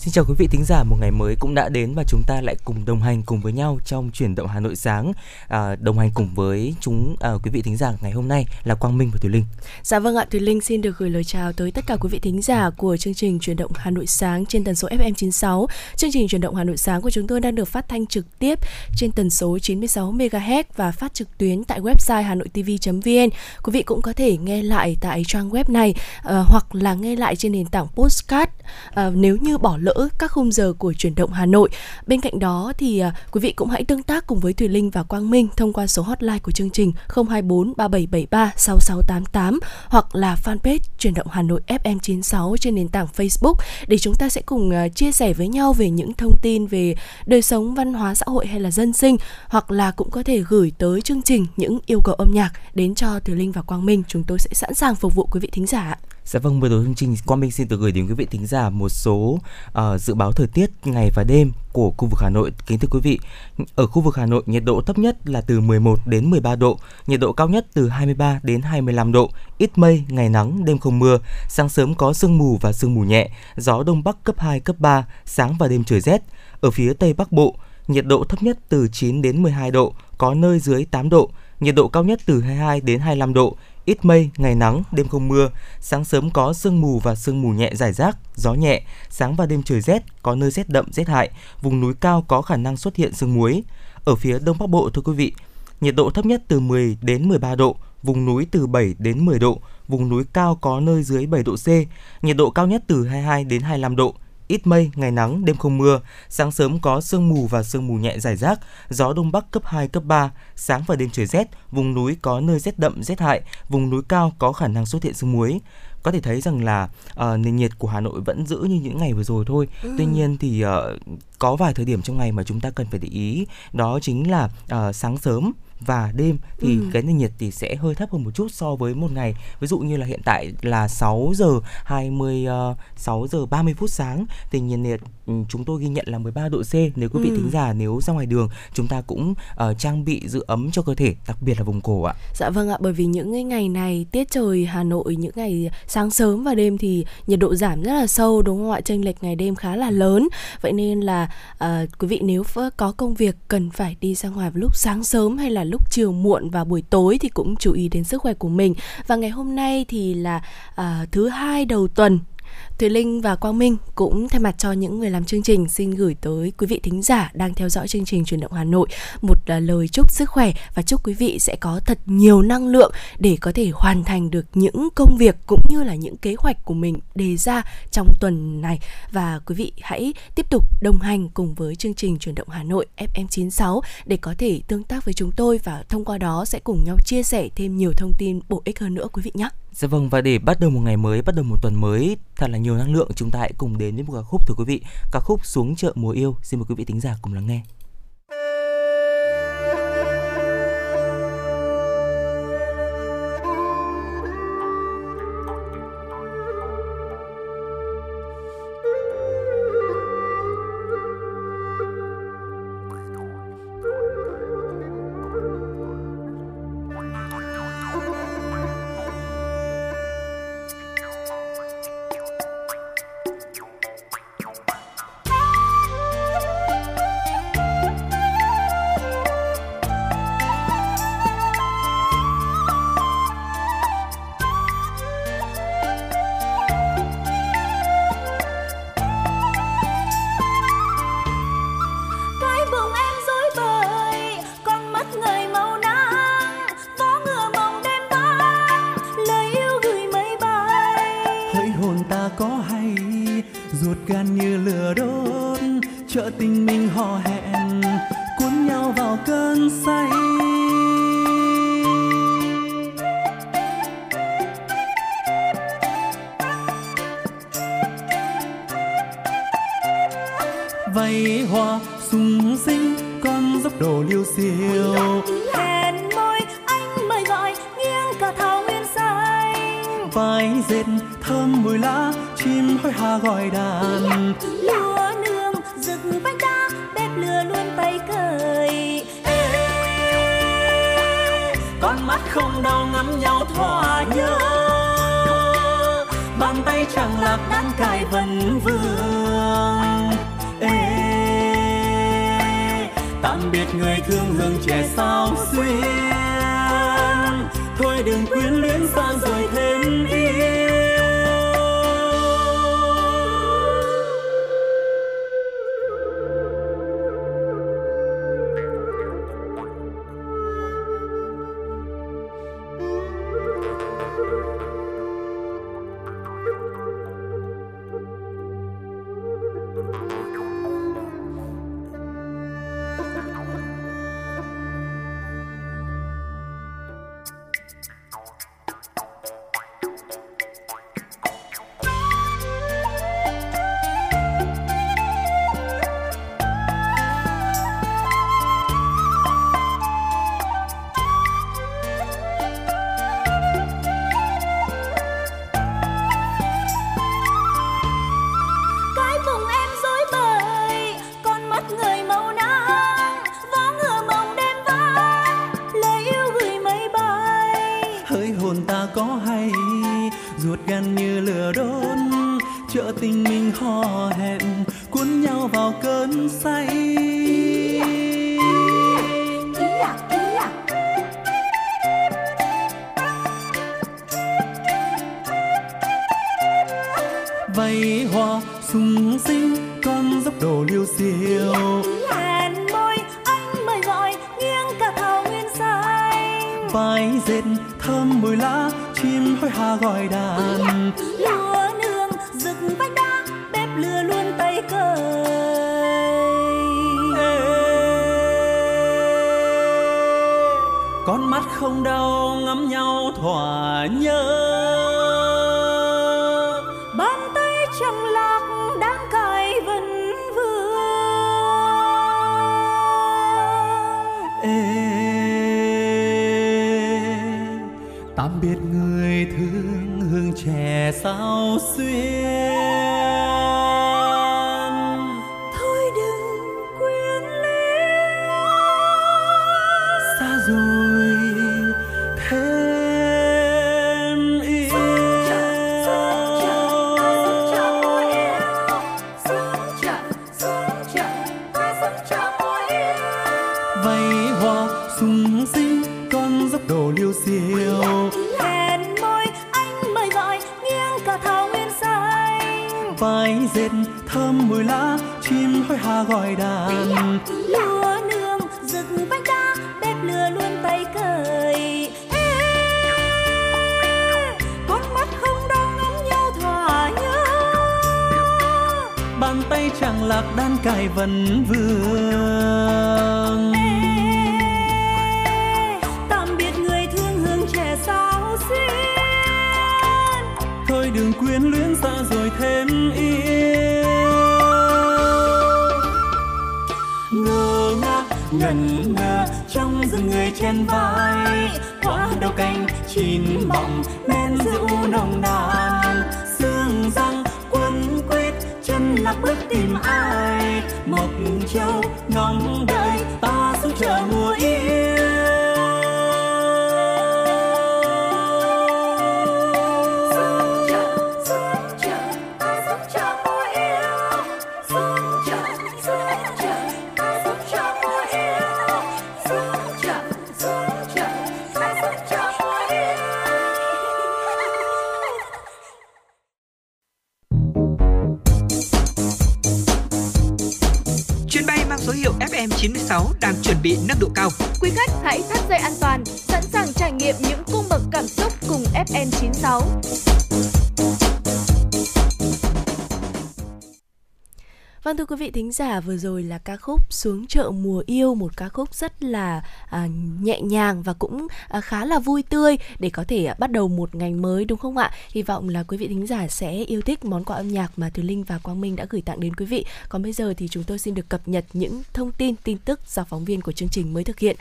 Xin chào quý vị thính giả, một ngày mới cũng đã đến và chúng ta lại cùng đồng hành cùng với nhau trong chuyển động Hà Nội sáng. À, đồng hành cùng với chúng à, quý vị thính giả ngày hôm nay là Quang Minh và Thùy Linh. Dạ vâng ạ, Thùy Linh xin được gửi lời chào tới tất cả quý vị thính giả của chương trình chuyển động Hà Nội sáng trên tần số FM 96. Chương trình chuyển động Hà Nội sáng của chúng tôi đang được phát thanh trực tiếp trên tần số 96 MHz và phát trực tuyến tại website hanoitv.vn. Quý vị cũng có thể nghe lại tại trang web này à, hoặc là nghe lại trên nền tảng postcard à, nếu như bỏ lỡ lỡ các khung giờ của chuyển động Hà Nội. Bên cạnh đó thì à, quý vị cũng hãy tương tác cùng với Thùy Linh và Quang Minh thông qua số hotline của chương trình 024 3773 6688 hoặc là fanpage chuyển động Hà Nội FM96 trên nền tảng Facebook để chúng ta sẽ cùng à, chia sẻ với nhau về những thông tin về đời sống văn hóa xã hội hay là dân sinh hoặc là cũng có thể gửi tới chương trình những yêu cầu âm nhạc đến cho Thùy Linh và Quang Minh. Chúng tôi sẽ sẵn sàng phục vụ quý vị thính giả. Dạ vâng, vừa rồi chương trình Quang Minh xin được gửi đến quý vị thính giả một số uh, dự báo thời tiết ngày và đêm của khu vực Hà Nội. Kính thưa quý vị, ở khu vực Hà Nội nhiệt độ thấp nhất là từ 11 đến 13 độ, nhiệt độ cao nhất từ 23 đến 25 độ, ít mây, ngày nắng, đêm không mưa, sáng sớm có sương mù và sương mù nhẹ, gió đông bắc cấp 2 cấp 3, sáng và đêm trời rét. Ở phía Tây Bắc Bộ, nhiệt độ thấp nhất từ 9 đến 12 độ, có nơi dưới 8 độ, nhiệt độ cao nhất từ 22 đến 25 độ, ít mây, ngày nắng, đêm không mưa, sáng sớm có sương mù và sương mù nhẹ rải rác, gió nhẹ, sáng và đêm trời rét, có nơi rét đậm rét hại, vùng núi cao có khả năng xuất hiện sương muối. Ở phía Đông Bắc Bộ thưa quý vị, nhiệt độ thấp nhất từ 10 đến 13 độ, vùng núi từ 7 đến 10 độ, vùng núi cao có nơi dưới 7 độ C, nhiệt độ cao nhất từ 22 đến 25 độ, ít mây, ngày nắng, đêm không mưa, sáng sớm có sương mù và sương mù nhẹ rải rác, gió đông bắc cấp 2, cấp 3, sáng và đêm trời rét, vùng núi có nơi rét đậm, rét hại, vùng núi cao có khả năng xuất hiện sương muối. Có thể thấy rằng là uh, nền nhiệt của Hà Nội vẫn giữ như những ngày vừa rồi thôi. Ừ. Tuy nhiên thì uh, có vài thời điểm trong ngày mà chúng ta cần phải để ý. Đó chính là uh, sáng sớm và đêm thì ừ. cái nền nhiệt thì sẽ hơi thấp hơn một chút so với một ngày. Ví dụ như là hiện tại là 6 giờ 20 uh, 6 giờ 30 phút sáng thì nhiệt nhiệt ừ, chúng tôi ghi nhận là 13 độ C. Nếu quý vị ừ. thính giả nếu ra ngoài đường chúng ta cũng uh, trang bị giữ ấm cho cơ thể, đặc biệt là vùng cổ ạ. Dạ vâng ạ, bởi vì những cái ngày này tiết trời Hà Nội những ngày sáng sớm và đêm thì nhiệt độ giảm rất là sâu đúng không ạ? Chênh lệch ngày đêm khá là lớn. Vậy nên là uh, quý vị nếu có công việc cần phải đi ra ngoài vào lúc sáng sớm hay là lúc chiều muộn và buổi tối thì cũng chú ý đến sức khỏe của mình. Và ngày hôm nay thì là à, thứ hai đầu tuần Thùy Linh và Quang Minh cũng thay mặt cho những người làm chương trình xin gửi tới quý vị thính giả đang theo dõi chương trình truyền động Hà Nội một à, lời chúc sức khỏe và chúc quý vị sẽ có thật nhiều năng lượng để có thể hoàn thành được những công việc cũng như là những kế hoạch của mình đề ra trong tuần này và quý vị hãy tiếp tục đồng hành cùng với chương trình truyền động Hà Nội FM96 để có thể tương tác với chúng tôi và thông qua đó sẽ cùng nhau chia sẻ thêm nhiều thông tin bổ ích hơn nữa quý vị nhé. Dạ vâng và để bắt đầu một ngày mới, bắt đầu một tuần mới thật là nhiều năng lượng, chúng ta hãy cùng đến với một ca khúc thưa quý vị. Ca khúc Xuống chợ mùa yêu. Xin mời quý vị tính giả cùng lắng nghe. Thính giả vừa rồi là ca khúc xuống chợ mùa yêu một ca khúc rất là à, nhẹ nhàng và cũng à, khá là vui tươi để có thể à, bắt đầu một ngày mới đúng không ạ? Hy vọng là quý vị thính giả sẽ yêu thích món quà âm nhạc mà Từ Linh và Quang Minh đã gửi tặng đến quý vị. Còn bây giờ thì chúng tôi xin được cập nhật những thông tin tin tức do phóng viên của chương trình mới thực hiện.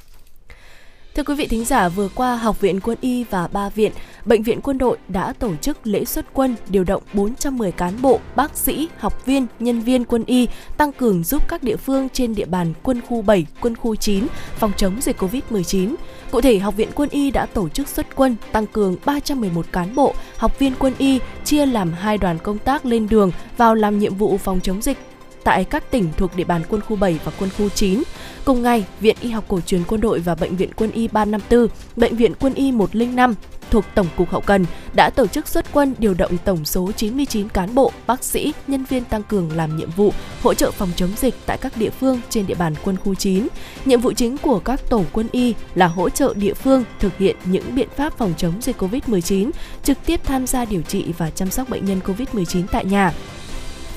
Thưa quý vị thính giả, vừa qua Học viện Quân y và ba viện, Bệnh viện Quân đội đã tổ chức lễ xuất quân điều động 410 cán bộ, bác sĩ, học viên, nhân viên quân y tăng cường giúp các địa phương trên địa bàn quân khu 7, quân khu 9 phòng chống dịch Covid-19. Cụ thể, Học viện Quân y đã tổ chức xuất quân tăng cường 311 cán bộ, học viên quân y chia làm hai đoàn công tác lên đường vào làm nhiệm vụ phòng chống dịch tại các tỉnh thuộc địa bàn quân khu 7 và quân khu 9. Cùng ngày, Viện Y học cổ truyền quân đội và Bệnh viện Quân y 354, Bệnh viện Quân y 105 thuộc Tổng cục Hậu cần đã tổ chức xuất quân điều động tổng số 99 cán bộ, bác sĩ, nhân viên tăng cường làm nhiệm vụ hỗ trợ phòng chống dịch tại các địa phương trên địa bàn quân khu 9. Nhiệm vụ chính của các tổ quân y là hỗ trợ địa phương thực hiện những biện pháp phòng chống dịch COVID-19, trực tiếp tham gia điều trị và chăm sóc bệnh nhân COVID-19 tại nhà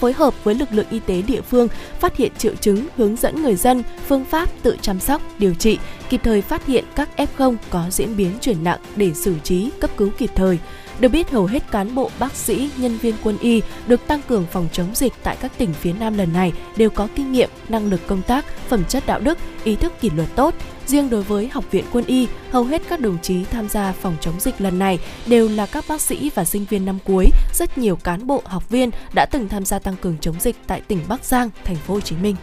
phối hợp với lực lượng y tế địa phương phát hiện triệu chứng, hướng dẫn người dân phương pháp tự chăm sóc, điều trị, kịp thời phát hiện các F0 có diễn biến chuyển nặng để xử trí, cấp cứu kịp thời. Được biết hầu hết cán bộ, bác sĩ, nhân viên quân y được tăng cường phòng chống dịch tại các tỉnh phía Nam lần này đều có kinh nghiệm, năng lực công tác, phẩm chất đạo đức, ý thức kỷ luật tốt. Riêng đối với Học viện Quân y, hầu hết các đồng chí tham gia phòng chống dịch lần này đều là các bác sĩ và sinh viên năm cuối. Rất nhiều cán bộ, học viên đã từng tham gia tăng cường chống dịch tại tỉnh Bắc Giang, thành phố Hồ Chí Minh.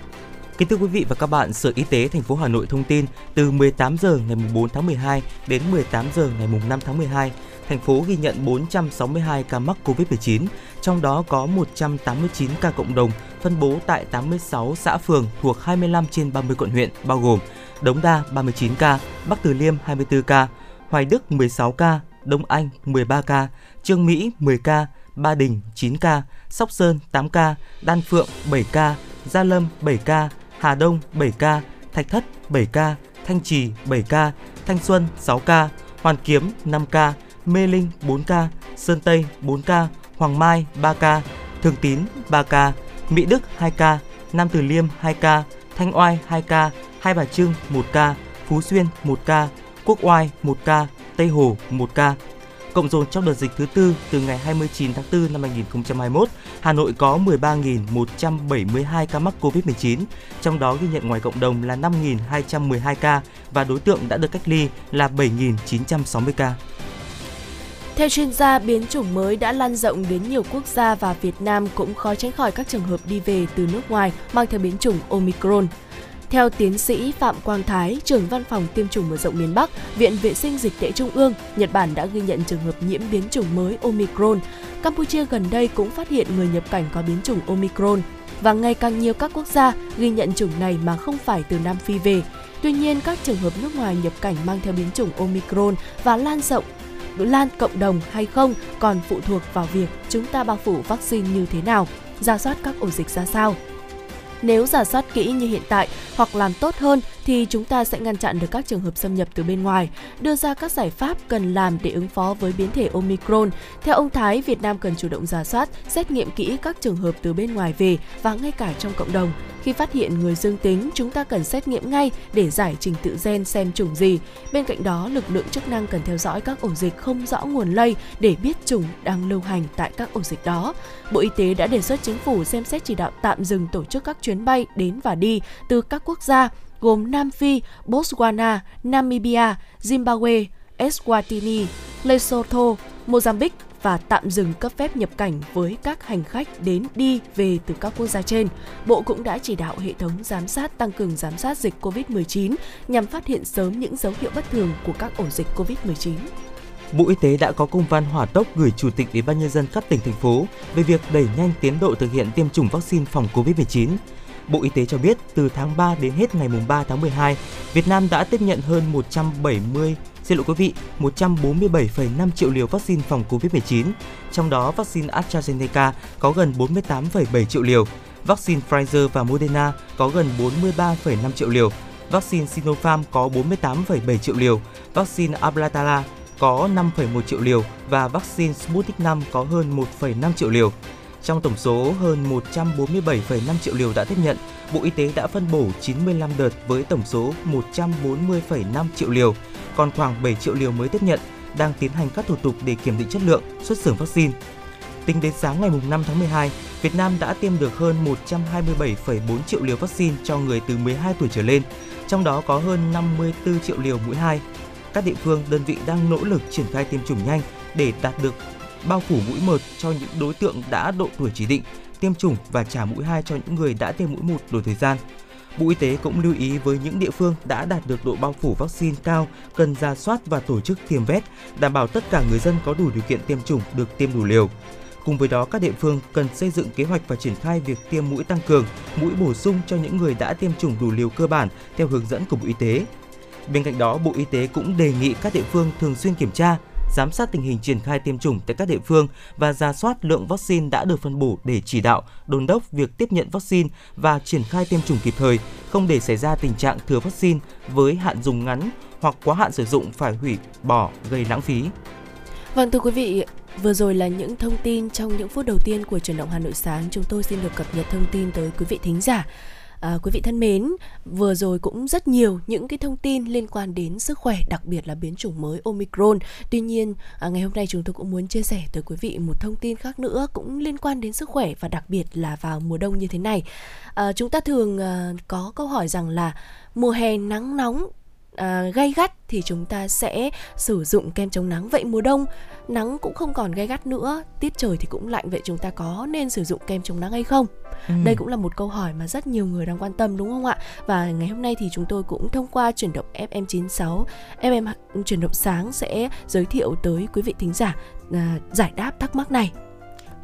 Kính thưa quý vị và các bạn, Sở Y tế thành phố Hà Nội thông tin từ 18 giờ ngày 4 tháng 12 đến 18 giờ ngày 5 tháng 12, thành phố ghi nhận 462 ca mắc COVID-19, trong đó có 189 ca cộng đồng phân bố tại 86 xã phường thuộc 25 trên 30 quận huyện bao gồm Đống Đa 39 ca, Bắc Từ Liêm 24 ca, Hoài Đức 16 ca, Đông Anh 13 ca, Trương Mỹ 10 ca, Ba Đình 9 ca, Sóc Sơn 8 ca, Đan Phượng 7 ca, Gia Lâm 7 ca, Hà Đông 7 ca, Thạch Thất 7 ca, Thanh Trì 7 ca, Thanh Xuân 6 ca, Hoàn Kiếm 5 ca, Mê Linh 4 ca, Sơn Tây 4 ca, Hoàng Mai 3 ca, Thường Tín 3 ca, Mỹ Đức 2 ca, Nam Từ Liêm 2 ca, Thanh Oai 2 ca, Hai Bà Trưng 1 ca, Phú Xuyên 1 ca, Quốc Oai 1 ca, Tây Hồ 1 ca. Cộng dồn trong đợt dịch thứ tư từ ngày 29 tháng 4 năm 2021, Hà Nội có 13.172 ca mắc COVID-19, trong đó ghi nhận ngoài cộng đồng là 5.212 ca và đối tượng đã được cách ly là 7.960 ca. Theo chuyên gia, biến chủng mới đã lan rộng đến nhiều quốc gia và Việt Nam cũng khó tránh khỏi các trường hợp đi về từ nước ngoài mang theo biến chủng Omicron. Theo tiến sĩ Phạm Quang Thái, trưởng văn phòng tiêm chủng mở rộng miền Bắc, Viện Vệ sinh Dịch tễ Trung ương, Nhật Bản đã ghi nhận trường hợp nhiễm biến chủng mới Omicron. Campuchia gần đây cũng phát hiện người nhập cảnh có biến chủng Omicron và ngày càng nhiều các quốc gia ghi nhận chủng này mà không phải từ Nam Phi về. Tuy nhiên, các trường hợp nước ngoài nhập cảnh mang theo biến chủng Omicron và lan rộng lan cộng đồng hay không còn phụ thuộc vào việc chúng ta bao phủ vaccine như thế nào, ra soát các ổ dịch ra sao. Nếu giả soát kỹ như hiện tại hoặc làm tốt hơn thì chúng ta sẽ ngăn chặn được các trường hợp xâm nhập từ bên ngoài, đưa ra các giải pháp cần làm để ứng phó với biến thể Omicron. Theo ông Thái, Việt Nam cần chủ động giả soát, xét nghiệm kỹ các trường hợp từ bên ngoài về và ngay cả trong cộng đồng. Khi phát hiện người dương tính, chúng ta cần xét nghiệm ngay để giải trình tự gen xem chủng gì. Bên cạnh đó, lực lượng chức năng cần theo dõi các ổ dịch không rõ nguồn lây để biết chủng đang lưu hành tại các ổ dịch đó. Bộ Y tế đã đề xuất chính phủ xem xét chỉ đạo tạm dừng tổ chức các chuyến bay đến và đi từ các quốc gia gồm Nam Phi, Botswana, Namibia, Zimbabwe, Eswatini, Lesotho, Mozambique và tạm dừng cấp phép nhập cảnh với các hành khách đến đi về từ các quốc gia trên. Bộ cũng đã chỉ đạo hệ thống giám sát tăng cường giám sát dịch COVID-19 nhằm phát hiện sớm những dấu hiệu bất thường của các ổ dịch COVID-19. Bộ Y tế đã có công văn hỏa tốc gửi Chủ tịch Ủy ban nhân dân các tỉnh thành phố về việc đẩy nhanh tiến độ thực hiện tiêm chủng vaccine phòng COVID-19. Bộ Y tế cho biết từ tháng 3 đến hết ngày 3 tháng 12, Việt Nam đã tiếp nhận hơn 170 Xin lỗi quý vị, 147,5 triệu liều vaccine phòng COVID-19, trong đó vaccine AstraZeneca có gần 48,7 triệu liều, vaccine Pfizer và Moderna có gần 43,5 triệu liều, vaccine Sinopharm có 48,7 triệu liều, vaccine Ablatala có 5,1 triệu liều và vaccine Sputnik V có hơn 1,5 triệu liều. Trong tổng số hơn 147,5 triệu liều đã tiếp nhận, Bộ Y tế đã phân bổ 95 đợt với tổng số 140,5 triệu liều, còn khoảng 7 triệu liều mới tiếp nhận, đang tiến hành các thủ tục để kiểm định chất lượng, xuất xưởng vaccine. Tính đến sáng ngày 5 tháng 12, Việt Nam đã tiêm được hơn 127,4 triệu liều vaccine cho người từ 12 tuổi trở lên, trong đó có hơn 54 triệu liều mũi 2. Các địa phương, đơn vị đang nỗ lực triển khai tiêm chủng nhanh để đạt được bao phủ mũi 1 cho những đối tượng đã độ tuổi chỉ định, tiêm chủng và trả mũi 2 cho những người đã tiêm mũi 1 đủ thời gian. Bộ Y tế cũng lưu ý với những địa phương đã đạt được độ bao phủ vaccine cao cần ra soát và tổ chức tiêm vét, đảm bảo tất cả người dân có đủ điều kiện tiêm chủng được tiêm đủ liều. Cùng với đó, các địa phương cần xây dựng kế hoạch và triển khai việc tiêm mũi tăng cường, mũi bổ sung cho những người đã tiêm chủng đủ liều cơ bản theo hướng dẫn của Bộ Y tế. Bên cạnh đó, Bộ Y tế cũng đề nghị các địa phương thường xuyên kiểm tra, giám sát tình hình triển khai tiêm chủng tại các địa phương và ra soát lượng vaccine đã được phân bổ để chỉ đạo, đôn đốc việc tiếp nhận vaccine và triển khai tiêm chủng kịp thời, không để xảy ra tình trạng thừa vaccine với hạn dùng ngắn hoặc quá hạn sử dụng phải hủy bỏ gây lãng phí. Vâng thưa quý vị, Vừa rồi là những thông tin trong những phút đầu tiên của chuyển động Hà Nội sáng. Chúng tôi xin được cập nhật thông tin tới quý vị thính giả. À, quý vị thân mến, vừa rồi cũng rất nhiều những cái thông tin liên quan đến sức khỏe, đặc biệt là biến chủng mới Omicron. Tuy nhiên, à, ngày hôm nay chúng tôi cũng muốn chia sẻ tới quý vị một thông tin khác nữa cũng liên quan đến sức khỏe và đặc biệt là vào mùa đông như thế này. À, chúng ta thường à, có câu hỏi rằng là mùa hè nắng nóng uh, gay gắt thì chúng ta sẽ sử dụng kem chống nắng vậy mùa đông. Nắng cũng không còn gay gắt nữa tiết trời thì cũng lạnh vậy chúng ta có nên sử dụng kem chống nắng hay không? Ừ. đây cũng là một câu hỏi mà rất nhiều người đang quan tâm đúng không ạ? Và ngày hôm nay thì chúng tôi cũng thông qua chuyển động FM 96 FM chuyển động sáng sẽ giới thiệu tới quý vị thính giả uh, giải đáp thắc mắc này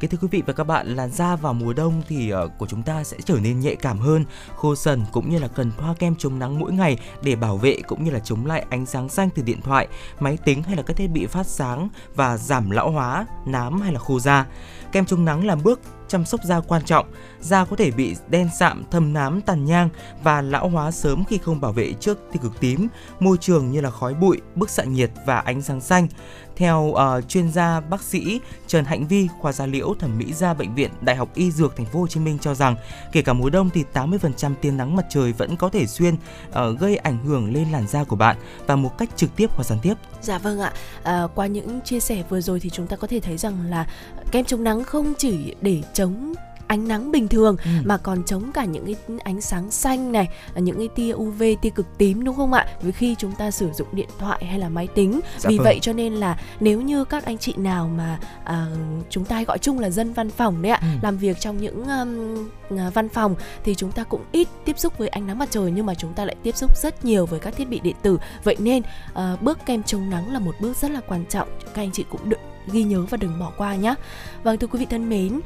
Kính thưa quý vị và các bạn, làn da vào mùa đông thì uh, của chúng ta sẽ trở nên nhạy cảm hơn, khô sần cũng như là cần thoa kem chống nắng mỗi ngày để bảo vệ cũng như là chống lại ánh sáng xanh từ điện thoại, máy tính hay là các thiết bị phát sáng và giảm lão hóa, nám hay là khô da. Kem chống nắng là bước chăm sóc da quan trọng. Da có thể bị đen sạm, thâm nám, tàn nhang và lão hóa sớm khi không bảo vệ trước tia cực tím, môi trường như là khói bụi, bức xạ nhiệt và ánh sáng xanh. Theo uh, chuyên gia bác sĩ Trần Hạnh Vi, khoa da liễu thẩm mỹ da bệnh viện Đại học Y Dược Thành phố Hồ Chí Minh cho rằng, kể cả mùa đông thì 80% tia nắng mặt trời vẫn có thể xuyên uh, gây ảnh hưởng lên làn da của bạn và một cách trực tiếp hoặc gián tiếp. Dạ vâng ạ. À, qua những chia sẻ vừa rồi thì chúng ta có thể thấy rằng là kem chống nắng không chỉ để chống ánh nắng bình thường ừ. mà còn chống cả những cái ánh sáng xanh này những cái tia UV tia cực tím đúng không ạ vì khi chúng ta sử dụng điện thoại hay là máy tính dạ vì vâng. vậy cho nên là nếu như các anh chị nào mà à, chúng ta hay gọi chung là dân văn phòng đấy ạ ừ. làm việc trong những um, văn phòng thì chúng ta cũng ít tiếp xúc với ánh nắng mặt trời nhưng mà chúng ta lại tiếp xúc rất nhiều với các thiết bị điện tử vậy nên uh, bước kem chống nắng là một bước rất là quan trọng các anh chị cũng được ghi nhớ và đừng bỏ qua nhé. Vâng thưa quý vị thân mến,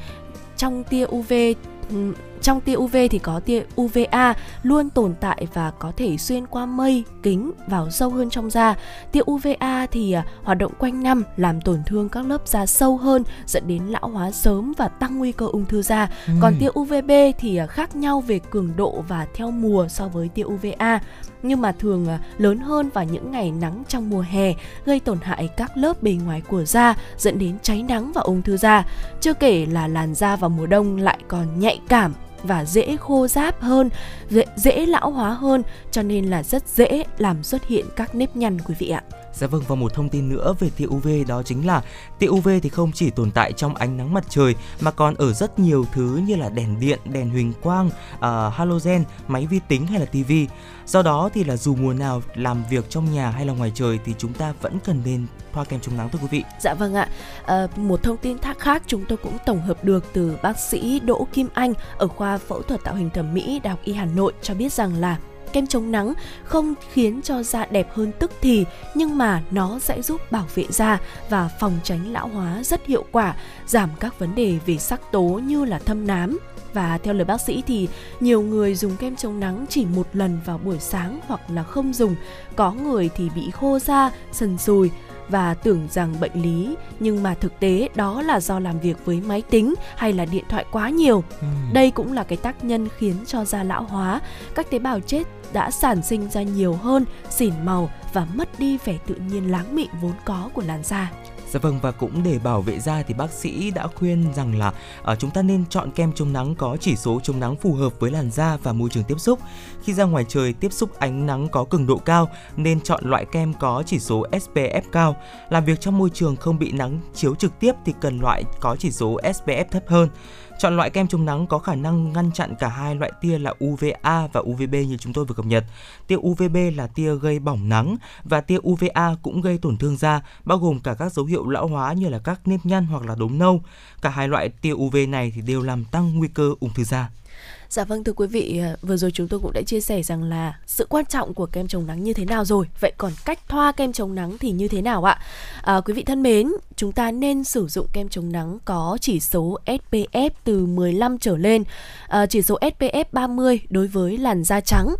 trong tia UV ừ, trong tia UV thì có tia UVA luôn tồn tại và có thể xuyên qua mây, kính vào sâu hơn trong da. Tia UVA thì à, hoạt động quanh năm làm tổn thương các lớp da sâu hơn dẫn đến lão hóa sớm và tăng nguy cơ ung thư da. Ừ. Còn tia UVB thì à, khác nhau về cường độ và theo mùa so với tia UVA nhưng mà thường à, lớn hơn vào những ngày nắng trong mùa hè gây tổn hại các lớp bề ngoài của da dẫn đến cháy nắng và ung thư da. Chưa kể là làn da vào mùa đông lại còn nhạy cảm và dễ khô ráp hơn, dễ, dễ lão hóa hơn cho nên là rất dễ làm xuất hiện các nếp nhăn quý vị ạ. Dạ vâng và một thông tin nữa về tia UV đó chính là tia UV thì không chỉ tồn tại trong ánh nắng mặt trời mà còn ở rất nhiều thứ như là đèn điện, đèn huỳnh quang, uh, halogen, máy vi tính hay là tivi. Do đó thì là dù mùa nào làm việc trong nhà hay là ngoài trời thì chúng ta vẫn cần nên thoa kem chống nắng thưa quý vị. Dạ vâng ạ. À, một thông tin thác khác chúng tôi cũng tổng hợp được từ bác sĩ Đỗ Kim Anh ở khoa phẫu thuật tạo hình thẩm mỹ Đại học Y Hà Nội cho biết rằng là kem chống nắng không khiến cho da đẹp hơn tức thì nhưng mà nó sẽ giúp bảo vệ da và phòng tránh lão hóa rất hiệu quả, giảm các vấn đề về sắc tố như là thâm nám. Và theo lời bác sĩ thì nhiều người dùng kem chống nắng chỉ một lần vào buổi sáng hoặc là không dùng. Có người thì bị khô da, sần sùi và tưởng rằng bệnh lý nhưng mà thực tế đó là do làm việc với máy tính hay là điện thoại quá nhiều. Ừ. Đây cũng là cái tác nhân khiến cho da lão hóa, các tế bào chết đã sản sinh ra nhiều hơn, xỉn màu và mất đi vẻ tự nhiên láng mịn vốn có của làn da. Dạ vâng và cũng để bảo vệ da thì bác sĩ đã khuyên rằng là uh, chúng ta nên chọn kem chống nắng có chỉ số chống nắng phù hợp với làn da và môi trường tiếp xúc. Khi ra ngoài trời tiếp xúc ánh nắng có cường độ cao nên chọn loại kem có chỉ số SPF cao. Làm việc trong môi trường không bị nắng chiếu trực tiếp thì cần loại có chỉ số SPF thấp hơn. Chọn loại kem chống nắng có khả năng ngăn chặn cả hai loại tia là UVA và UVB như chúng tôi vừa cập nhật. Tia UVB là tia gây bỏng nắng và tia UVA cũng gây tổn thương da, bao gồm cả các dấu hiệu lão hóa như là các nếp nhăn hoặc là đốm nâu. Cả hai loại tia UV này thì đều làm tăng nguy cơ ung thư da. Dạ vâng thưa quý vị, ờ, vừa rồi chúng tôi cũng đã chia sẻ rằng là sự quan trọng của kem chống nắng như thế nào rồi. Vậy còn cách thoa kem chống nắng thì như thế nào ạ? À, quý vị thân mến, chúng ta nên sử dụng kem chống nắng có chỉ số SPF từ 15 trở lên, à, chỉ số SPF 30 đối với làn da trắng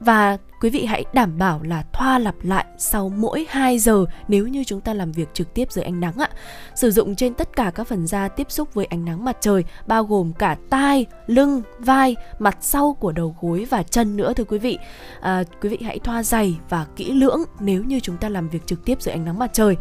và quý vị hãy đảm bảo là thoa lặp lại sau mỗi 2 giờ nếu như chúng ta làm việc trực tiếp dưới ánh nắng ạ. Sử dụng trên tất cả các phần da tiếp xúc với ánh nắng mặt trời bao gồm cả tai, lưng, vai, mặt sau của đầu gối và chân nữa thưa quý vị. À, quý vị hãy thoa dày và kỹ lưỡng nếu như chúng ta làm việc trực tiếp dưới ánh nắng mặt trời.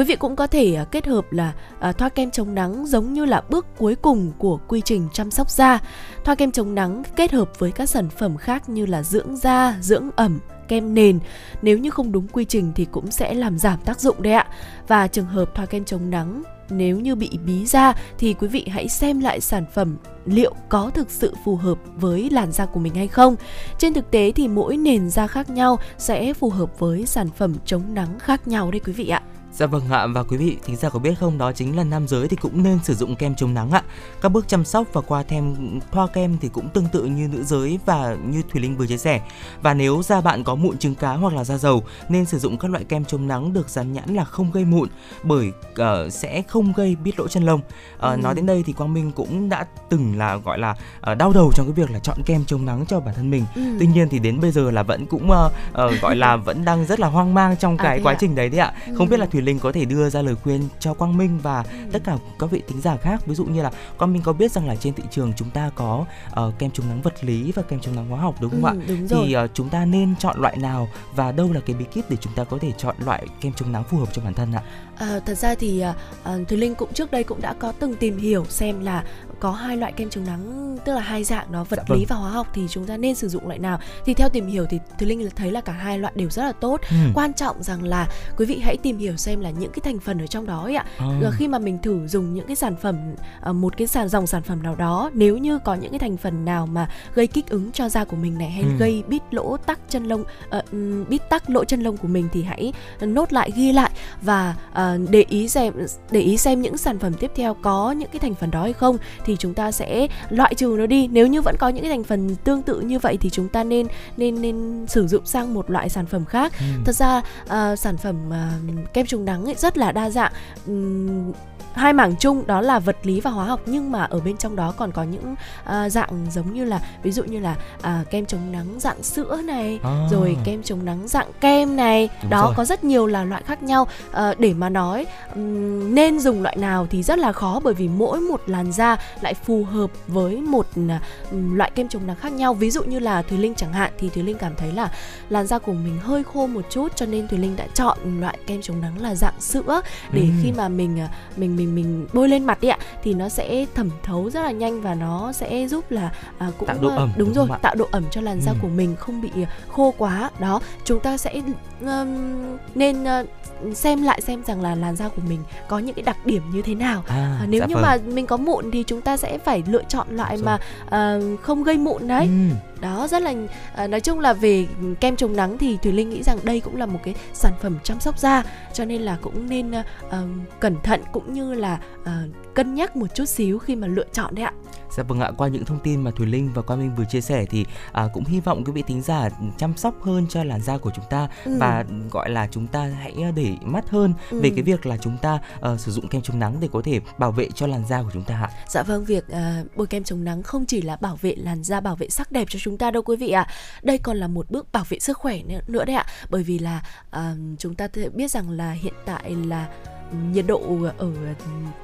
Quý vị cũng có thể à, kết hợp là à, thoa kem chống nắng giống như là bước cuối cùng của quy trình chăm sóc da. Thoa kem chống nắng kết hợp với các sản phẩm khác như là dưỡng da, dưỡng ẩm, kem nền. Nếu như không đúng quy trình thì cũng sẽ làm giảm tác dụng đấy ạ. Và trường hợp thoa kem chống nắng nếu như bị bí da thì quý vị hãy xem lại sản phẩm liệu có thực sự phù hợp với làn da của mình hay không. Trên thực tế thì mỗi nền da khác nhau sẽ phù hợp với sản phẩm chống nắng khác nhau đấy quý vị ạ. Dạ vâng ạ và quý vị thính giả có biết không đó chính là nam giới thì cũng nên sử dụng kem chống nắng ạ. Các bước chăm sóc và qua thêm thoa kem thì cũng tương tự như nữ giới và như Thùy Linh vừa chia sẻ. Và nếu da bạn có mụn trứng cá hoặc là da dầu nên sử dụng các loại kem chống nắng được dán nhãn là không gây mụn bởi uh, sẽ không gây bít lỗ chân lông. Uh, ừ. Nói đến đây thì Quang Minh cũng đã từng là gọi là uh, đau đầu trong cái việc là chọn kem chống nắng cho bản thân mình. Ừ. Tuy nhiên thì đến bây giờ là vẫn cũng uh, uh, gọi là vẫn đang rất là hoang mang trong à, cái quá à? trình đấy đấy ạ. Ừ. Không biết là Thùy Thùy Linh có thể đưa ra lời khuyên cho Quang Minh và ừ. tất cả các vị thính giả khác ví dụ như là Quang Minh có biết rằng là trên thị trường chúng ta có uh, kem chống nắng vật lý và kem chống nắng hóa học đúng không ừ, ạ? Đúng rồi. Thì uh, chúng ta nên chọn loại nào và đâu là cái bí kíp để chúng ta có thể chọn loại kem chống nắng phù hợp cho bản thân ạ? À, thật ra thì uh, Thùy Linh cũng trước đây cũng đã có từng tìm hiểu xem là có hai loại kem chống nắng tức là hai dạng đó vật dạ, vâng. lý và hóa học thì chúng ta nên sử dụng loại nào thì theo tìm hiểu thì Thùy Linh thấy là cả hai loại đều rất là tốt ừ. quan trọng rằng là quý vị hãy tìm hiểu xem là những cái thành phần ở trong đó ấy ạ à. khi mà mình thử dùng những cái sản phẩm ờ, một cái sản dòng sản phẩm nào đó nếu như có những cái thành phần nào mà gây kích ứng cho da của mình này hay ừ. gây bít lỗ tắc chân lông uh, bít tắc lỗ chân lông của mình thì hãy nốt lại ghi lại và uh, để ý xem để ý xem những sản phẩm tiếp theo có những cái thành phần đó hay không thì chúng ta sẽ loại trừ nó đi. Nếu như vẫn có những cái thành phần tương tự như vậy thì chúng ta nên nên nên sử dụng sang một loại sản phẩm khác. Ừ. thật ra uh, sản phẩm uh, kem chống nắng ấy rất là đa dạng. Um, hai mảng chung đó là vật lý và hóa học nhưng mà ở bên trong đó còn có những uh, dạng giống như là ví dụ như là uh, kem chống nắng dạng sữa này à. rồi kem chống nắng dạng kem này Đúng đó rồi. có rất nhiều là loại khác nhau uh, để mà nói um, nên dùng loại nào thì rất là khó bởi vì mỗi một làn da lại phù hợp với một uh, loại kem chống nắng khác nhau ví dụ như là thùy linh chẳng hạn thì thùy linh cảm thấy là làn da của mình hơi khô một chút cho nên thùy linh đã chọn loại kem chống nắng là dạng sữa để ừ. khi mà mình mình mình mình bôi lên mặt đi ạ thì nó sẽ thẩm thấu rất là nhanh và nó sẽ giúp là à, cũng tạo độ ẩm đúng, đúng rồi tạo độ ẩm cho làn da ừ. của mình không bị khô quá. Đó chúng ta sẽ um, nên uh, xem lại xem rằng là làn da của mình có những cái đặc điểm như thế nào. À, à, nếu dạ như vâng. mà mình có mụn thì chúng ta sẽ phải lựa chọn loại mà uh, không gây mụn đấy. Ừ đó rất là uh, nói chung là về kem chống nắng thì thùy linh nghĩ rằng đây cũng là một cái sản phẩm chăm sóc da cho nên là cũng nên uh, cẩn thận cũng như là uh, cân nhắc một chút xíu khi mà lựa chọn đấy ạ Dạ vâng ạ, qua những thông tin mà Thùy Linh và Quang Minh vừa chia sẻ thì à, cũng hy vọng quý vị thính giả chăm sóc hơn cho làn da của chúng ta ừ. và gọi là chúng ta hãy để mắt hơn ừ. về cái việc là chúng ta uh, sử dụng kem chống nắng để có thể bảo vệ cho làn da của chúng ta ạ. Dạ vâng, việc uh, bôi kem chống nắng không chỉ là bảo vệ làn da, bảo vệ sắc đẹp cho chúng ta đâu quý vị ạ. Đây còn là một bước bảo vệ sức khỏe nữa đấy ạ. Bởi vì là uh, chúng ta biết rằng là hiện tại là nhiệt độ ở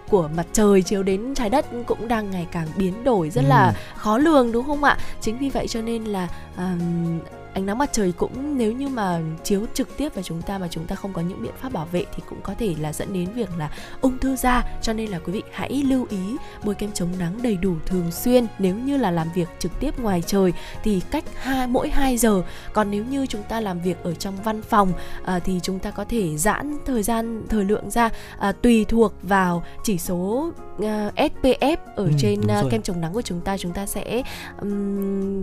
của mặt trời chiếu đến trái đất cũng đang ngày càng biến đổi rất ừ. là khó lường đúng không ạ chính vì vậy cho nên là um, ánh nắng mặt trời cũng nếu như mà chiếu trực tiếp vào chúng ta mà chúng ta không có những biện pháp bảo vệ thì cũng có thể là dẫn đến việc là ung thư da. Cho nên là quý vị hãy lưu ý bôi kem chống nắng đầy đủ thường xuyên. Nếu như là làm việc trực tiếp ngoài trời thì cách hai mỗi 2 giờ. Còn nếu như chúng ta làm việc ở trong văn phòng à, thì chúng ta có thể giãn thời gian thời lượng ra à, tùy thuộc vào chỉ số uh, à, SPF ở ừ, trên uh, kem chống nắng của chúng ta chúng ta sẽ um,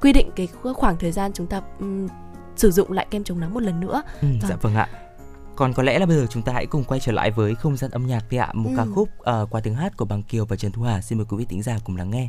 quy định cái khoảng thời gian gian chúng ta um, sử dụng lại kem chống nắng một lần nữa. Ừ, vâng. Dạ vâng ạ. Còn có lẽ là bây giờ chúng ta hãy cùng quay trở lại với không gian âm nhạc đi ạ. Một ừ. ca khúc uh, qua tiếng hát của Bằng Kiều và Trần Thu Hà. Xin mời quý vị tính giả cùng lắng nghe.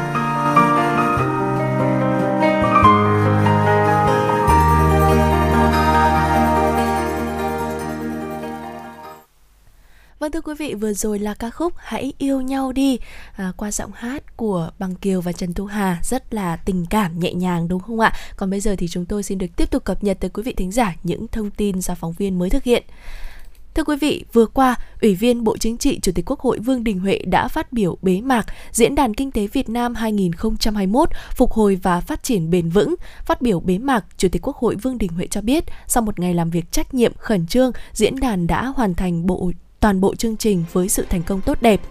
vừa rồi là ca khúc Hãy yêu nhau đi à, qua giọng hát của Bằng Kiều và Trần Thu Hà rất là tình cảm nhẹ nhàng đúng không ạ? Còn bây giờ thì chúng tôi xin được tiếp tục cập nhật tới quý vị thính giả những thông tin do phóng viên mới thực hiện. Thưa quý vị, vừa qua, Ủy viên Bộ Chính trị Chủ tịch Quốc hội Vương Đình Huệ đã phát biểu bế mạc Diễn đàn Kinh tế Việt Nam 2021 phục hồi và phát triển bền vững. Phát biểu bế mạc, Chủ tịch Quốc hội Vương Đình Huệ cho biết, sau một ngày làm việc trách nhiệm khẩn trương, diễn đàn đã hoàn thành bộ toàn bộ chương trình với sự thành công tốt đẹp.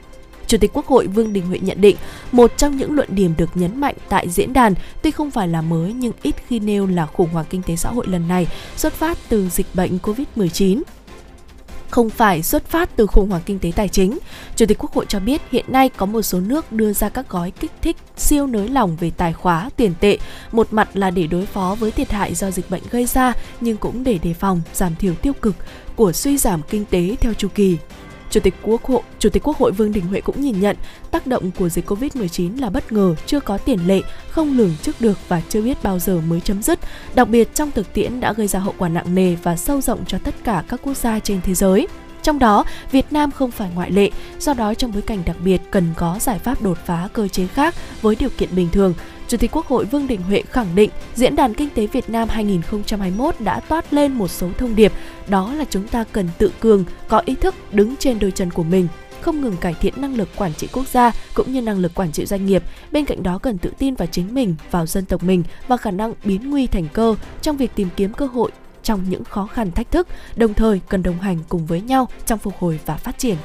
Chủ tịch Quốc hội Vương Đình Huệ nhận định, một trong những luận điểm được nhấn mạnh tại diễn đàn tuy không phải là mới nhưng ít khi nêu là khủng hoảng kinh tế xã hội lần này xuất phát từ dịch bệnh COVID-19 không phải xuất phát từ khủng hoảng kinh tế tài chính. Chủ tịch Quốc hội cho biết hiện nay có một số nước đưa ra các gói kích thích siêu nới lỏng về tài khóa, tiền tệ, một mặt là để đối phó với thiệt hại do dịch bệnh gây ra nhưng cũng để đề phòng giảm thiểu tiêu cực của suy giảm kinh tế theo chu kỳ. Chủ tịch Quốc hội, Chủ tịch Quốc hội Vương Đình Huệ cũng nhìn nhận tác động của dịch Covid-19 là bất ngờ, chưa có tiền lệ, không lường trước được và chưa biết bao giờ mới chấm dứt. Đặc biệt trong thực tiễn đã gây ra hậu quả nặng nề và sâu rộng cho tất cả các quốc gia trên thế giới. Trong đó, Việt Nam không phải ngoại lệ, do đó trong bối cảnh đặc biệt cần có giải pháp đột phá cơ chế khác với điều kiện bình thường. Chủ tịch Quốc hội Vương Đình Huệ khẳng định Diễn đàn Kinh tế Việt Nam 2021 đã toát lên một số thông điệp, đó là chúng ta cần tự cường, có ý thức đứng trên đôi chân của mình, không ngừng cải thiện năng lực quản trị quốc gia cũng như năng lực quản trị doanh nghiệp. Bên cạnh đó cần tự tin vào chính mình, vào dân tộc mình và khả năng biến nguy thành cơ trong việc tìm kiếm cơ hội trong những khó khăn thách thức, đồng thời cần đồng hành cùng với nhau trong phục hồi và phát triển.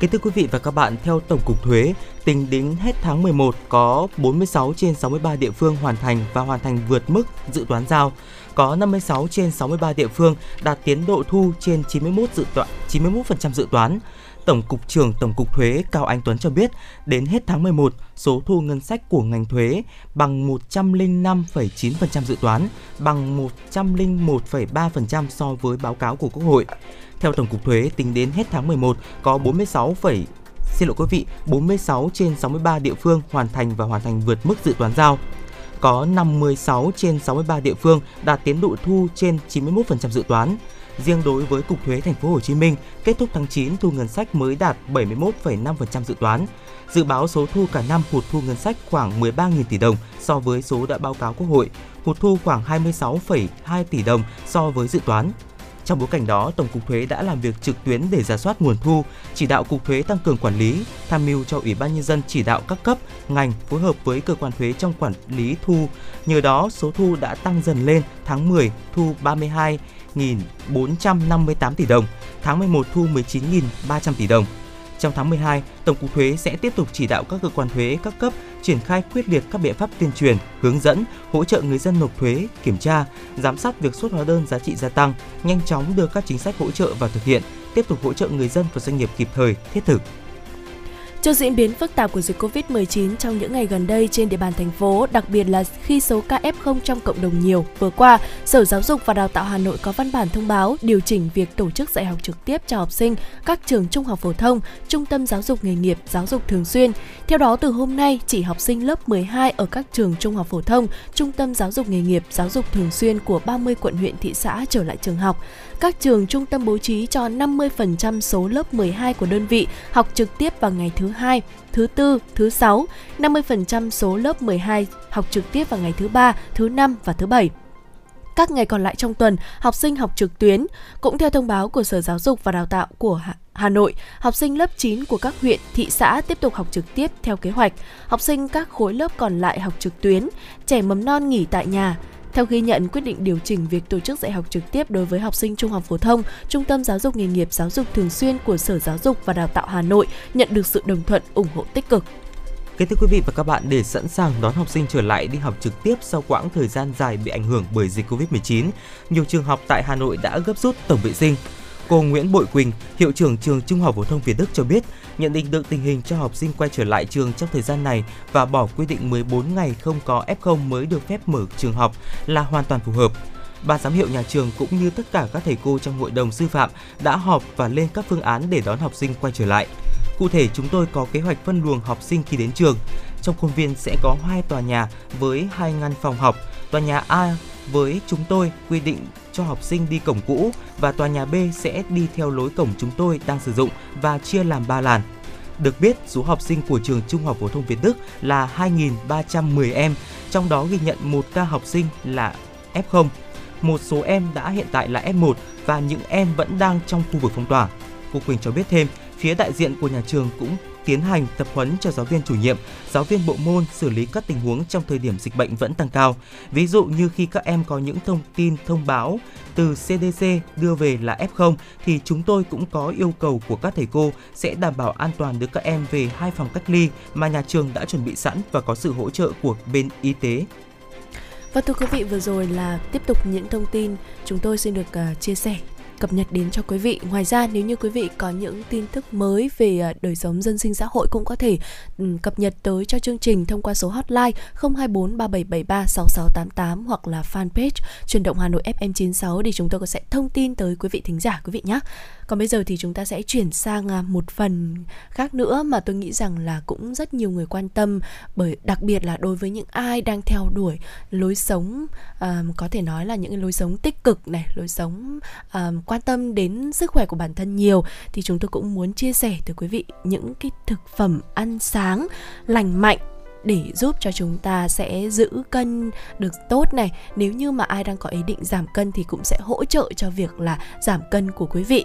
Kính thưa quý vị và các bạn, theo Tổng cục Thuế, tính đến hết tháng 11 có 46 trên 63 địa phương hoàn thành và hoàn thành vượt mức dự toán giao. Có 56 trên 63 địa phương đạt tiến độ thu trên 91 dự toán 91% dự toán. Tổng cục trưởng Tổng cục Thuế Cao Anh Tuấn cho biết, đến hết tháng 11, số thu ngân sách của ngành thuế bằng 105,9% dự toán, bằng 101,3% so với báo cáo của Quốc hội. Theo Tổng cục Thuế, tính đến hết tháng 11 có 46, xin lỗi quý vị, 46 trên 63 địa phương hoàn thành và hoàn thành vượt mức dự toán giao. Có 56 trên 63 địa phương đạt tiến độ thu trên 91% dự toán. Riêng đối với Cục Thuế Thành phố Hồ Chí Minh, kết thúc tháng 9 thu ngân sách mới đạt 71,5% dự toán. Dự báo số thu cả năm hụt thu ngân sách khoảng 13.000 tỷ đồng so với số đã báo cáo Quốc hội, hụt thu khoảng 26,2 tỷ đồng so với dự toán. Trong bối cảnh đó, Tổng cục Thuế đã làm việc trực tuyến để giả soát nguồn thu, chỉ đạo Cục Thuế tăng cường quản lý, tham mưu cho Ủy ban nhân dân chỉ đạo các cấp, ngành phối hợp với cơ quan thuế trong quản lý thu. Nhờ đó, số thu đã tăng dần lên, tháng 10 thu 32.458 tỷ đồng, tháng 11 thu 19.300 tỷ đồng. Trong tháng 12, Tổng cục Thuế sẽ tiếp tục chỉ đạo các cơ quan thuế các cấp triển khai quyết liệt các biện pháp tuyên truyền, hướng dẫn, hỗ trợ người dân nộp thuế, kiểm tra, giám sát việc xuất hóa đơn giá trị gia tăng, nhanh chóng đưa các chính sách hỗ trợ vào thực hiện, tiếp tục hỗ trợ người dân và doanh nghiệp kịp thời, thiết thực. Trước diễn biến phức tạp của dịch Covid-19 trong những ngày gần đây trên địa bàn thành phố, đặc biệt là khi số ca F0 trong cộng đồng nhiều, vừa qua, Sở Giáo dục và Đào tạo Hà Nội có văn bản thông báo điều chỉnh việc tổ chức dạy học trực tiếp cho học sinh các trường trung học phổ thông, trung tâm giáo dục nghề nghiệp, giáo dục thường xuyên. Theo đó, từ hôm nay, chỉ học sinh lớp 12 ở các trường trung học phổ thông, trung tâm giáo dục nghề nghiệp, giáo dục thường xuyên của 30 quận huyện thị xã trở lại trường học các trường trung tâm bố trí cho 50% số lớp 12 của đơn vị học trực tiếp vào ngày thứ hai, thứ tư, thứ sáu, 50% số lớp 12 học trực tiếp vào ngày thứ ba, thứ năm và thứ bảy. Các ngày còn lại trong tuần, học sinh học trực tuyến. Cũng theo thông báo của Sở Giáo dục và Đào tạo của Hà Nội, học sinh lớp 9 của các huyện, thị xã tiếp tục học trực tiếp theo kế hoạch. Học sinh các khối lớp còn lại học trực tuyến, trẻ mầm non nghỉ tại nhà. Theo ghi nhận, quyết định điều chỉnh việc tổ chức dạy học trực tiếp đối với học sinh trung học phổ thông, Trung tâm Giáo dục nghề nghiệp giáo dục thường xuyên của Sở Giáo dục và Đào tạo Hà Nội nhận được sự đồng thuận ủng hộ tích cực. Kính thưa quý vị và các bạn, để sẵn sàng đón học sinh trở lại đi học trực tiếp sau quãng thời gian dài bị ảnh hưởng bởi dịch Covid-19, nhiều trường học tại Hà Nội đã gấp rút tổng vệ sinh. Cô Nguyễn Bội Quỳnh, hiệu trưởng trường Trung học phổ thông Việt Đức cho biết, nhận định được tình hình cho học sinh quay trở lại trường trong thời gian này và bỏ quy định 14 ngày không có F0 mới được phép mở trường học là hoàn toàn phù hợp. Ban giám hiệu nhà trường cũng như tất cả các thầy cô trong hội đồng sư phạm đã họp và lên các phương án để đón học sinh quay trở lại. Cụ thể, chúng tôi có kế hoạch phân luồng học sinh khi đến trường. Trong khuôn viên sẽ có hai tòa nhà với hai ngăn phòng học. Tòa nhà A với chúng tôi quy định cho học sinh đi cổng cũ và tòa nhà B sẽ đi theo lối cổng chúng tôi đang sử dụng và chia làm 3 làn. Được biết, số học sinh của trường Trung học phổ thông Việt Đức là 2.310 em, trong đó ghi nhận một ca học sinh là F0. Một số em đã hiện tại là F1 và những em vẫn đang trong khu vực phong tỏa. Cô Quỳnh cho biết thêm, phía đại diện của nhà trường cũng tiến hành tập huấn cho giáo viên chủ nhiệm, giáo viên bộ môn xử lý các tình huống trong thời điểm dịch bệnh vẫn tăng cao. Ví dụ như khi các em có những thông tin thông báo từ CDC đưa về là F0 thì chúng tôi cũng có yêu cầu của các thầy cô sẽ đảm bảo an toàn đưa các em về hai phòng cách ly mà nhà trường đã chuẩn bị sẵn và có sự hỗ trợ của bên y tế và thưa quý vị vừa rồi là tiếp tục những thông tin chúng tôi xin được uh, chia sẻ cập nhật đến cho quý vị. Ngoài ra, nếu như quý vị có những tin tức mới về à, đời sống dân sinh xã hội cũng có thể cập nhật tới cho chương trình thông qua số hotline 024 3773 6688 hoặc là fanpage truyền động Hà Nội FM96 để chúng tôi có sẽ thông tin tới quý vị thính giả, quý vị nhé. Còn bây giờ thì chúng ta sẽ chuyển sang à, một phần khác nữa mà tôi nghĩ rằng là cũng rất nhiều người quan tâm. Bởi đặc biệt là đối với những ai đang theo đuổi lối sống um, có thể nói là những lối sống tích cực này, lối sống um, quan tâm đến sức khỏe của bản thân nhiều thì chúng tôi cũng muốn chia sẻ tới quý vị những cái thực phẩm ăn sáng lành mạnh để giúp cho chúng ta sẽ giữ cân được tốt này. Nếu như mà ai đang có ý định giảm cân thì cũng sẽ hỗ trợ cho việc là giảm cân của quý vị.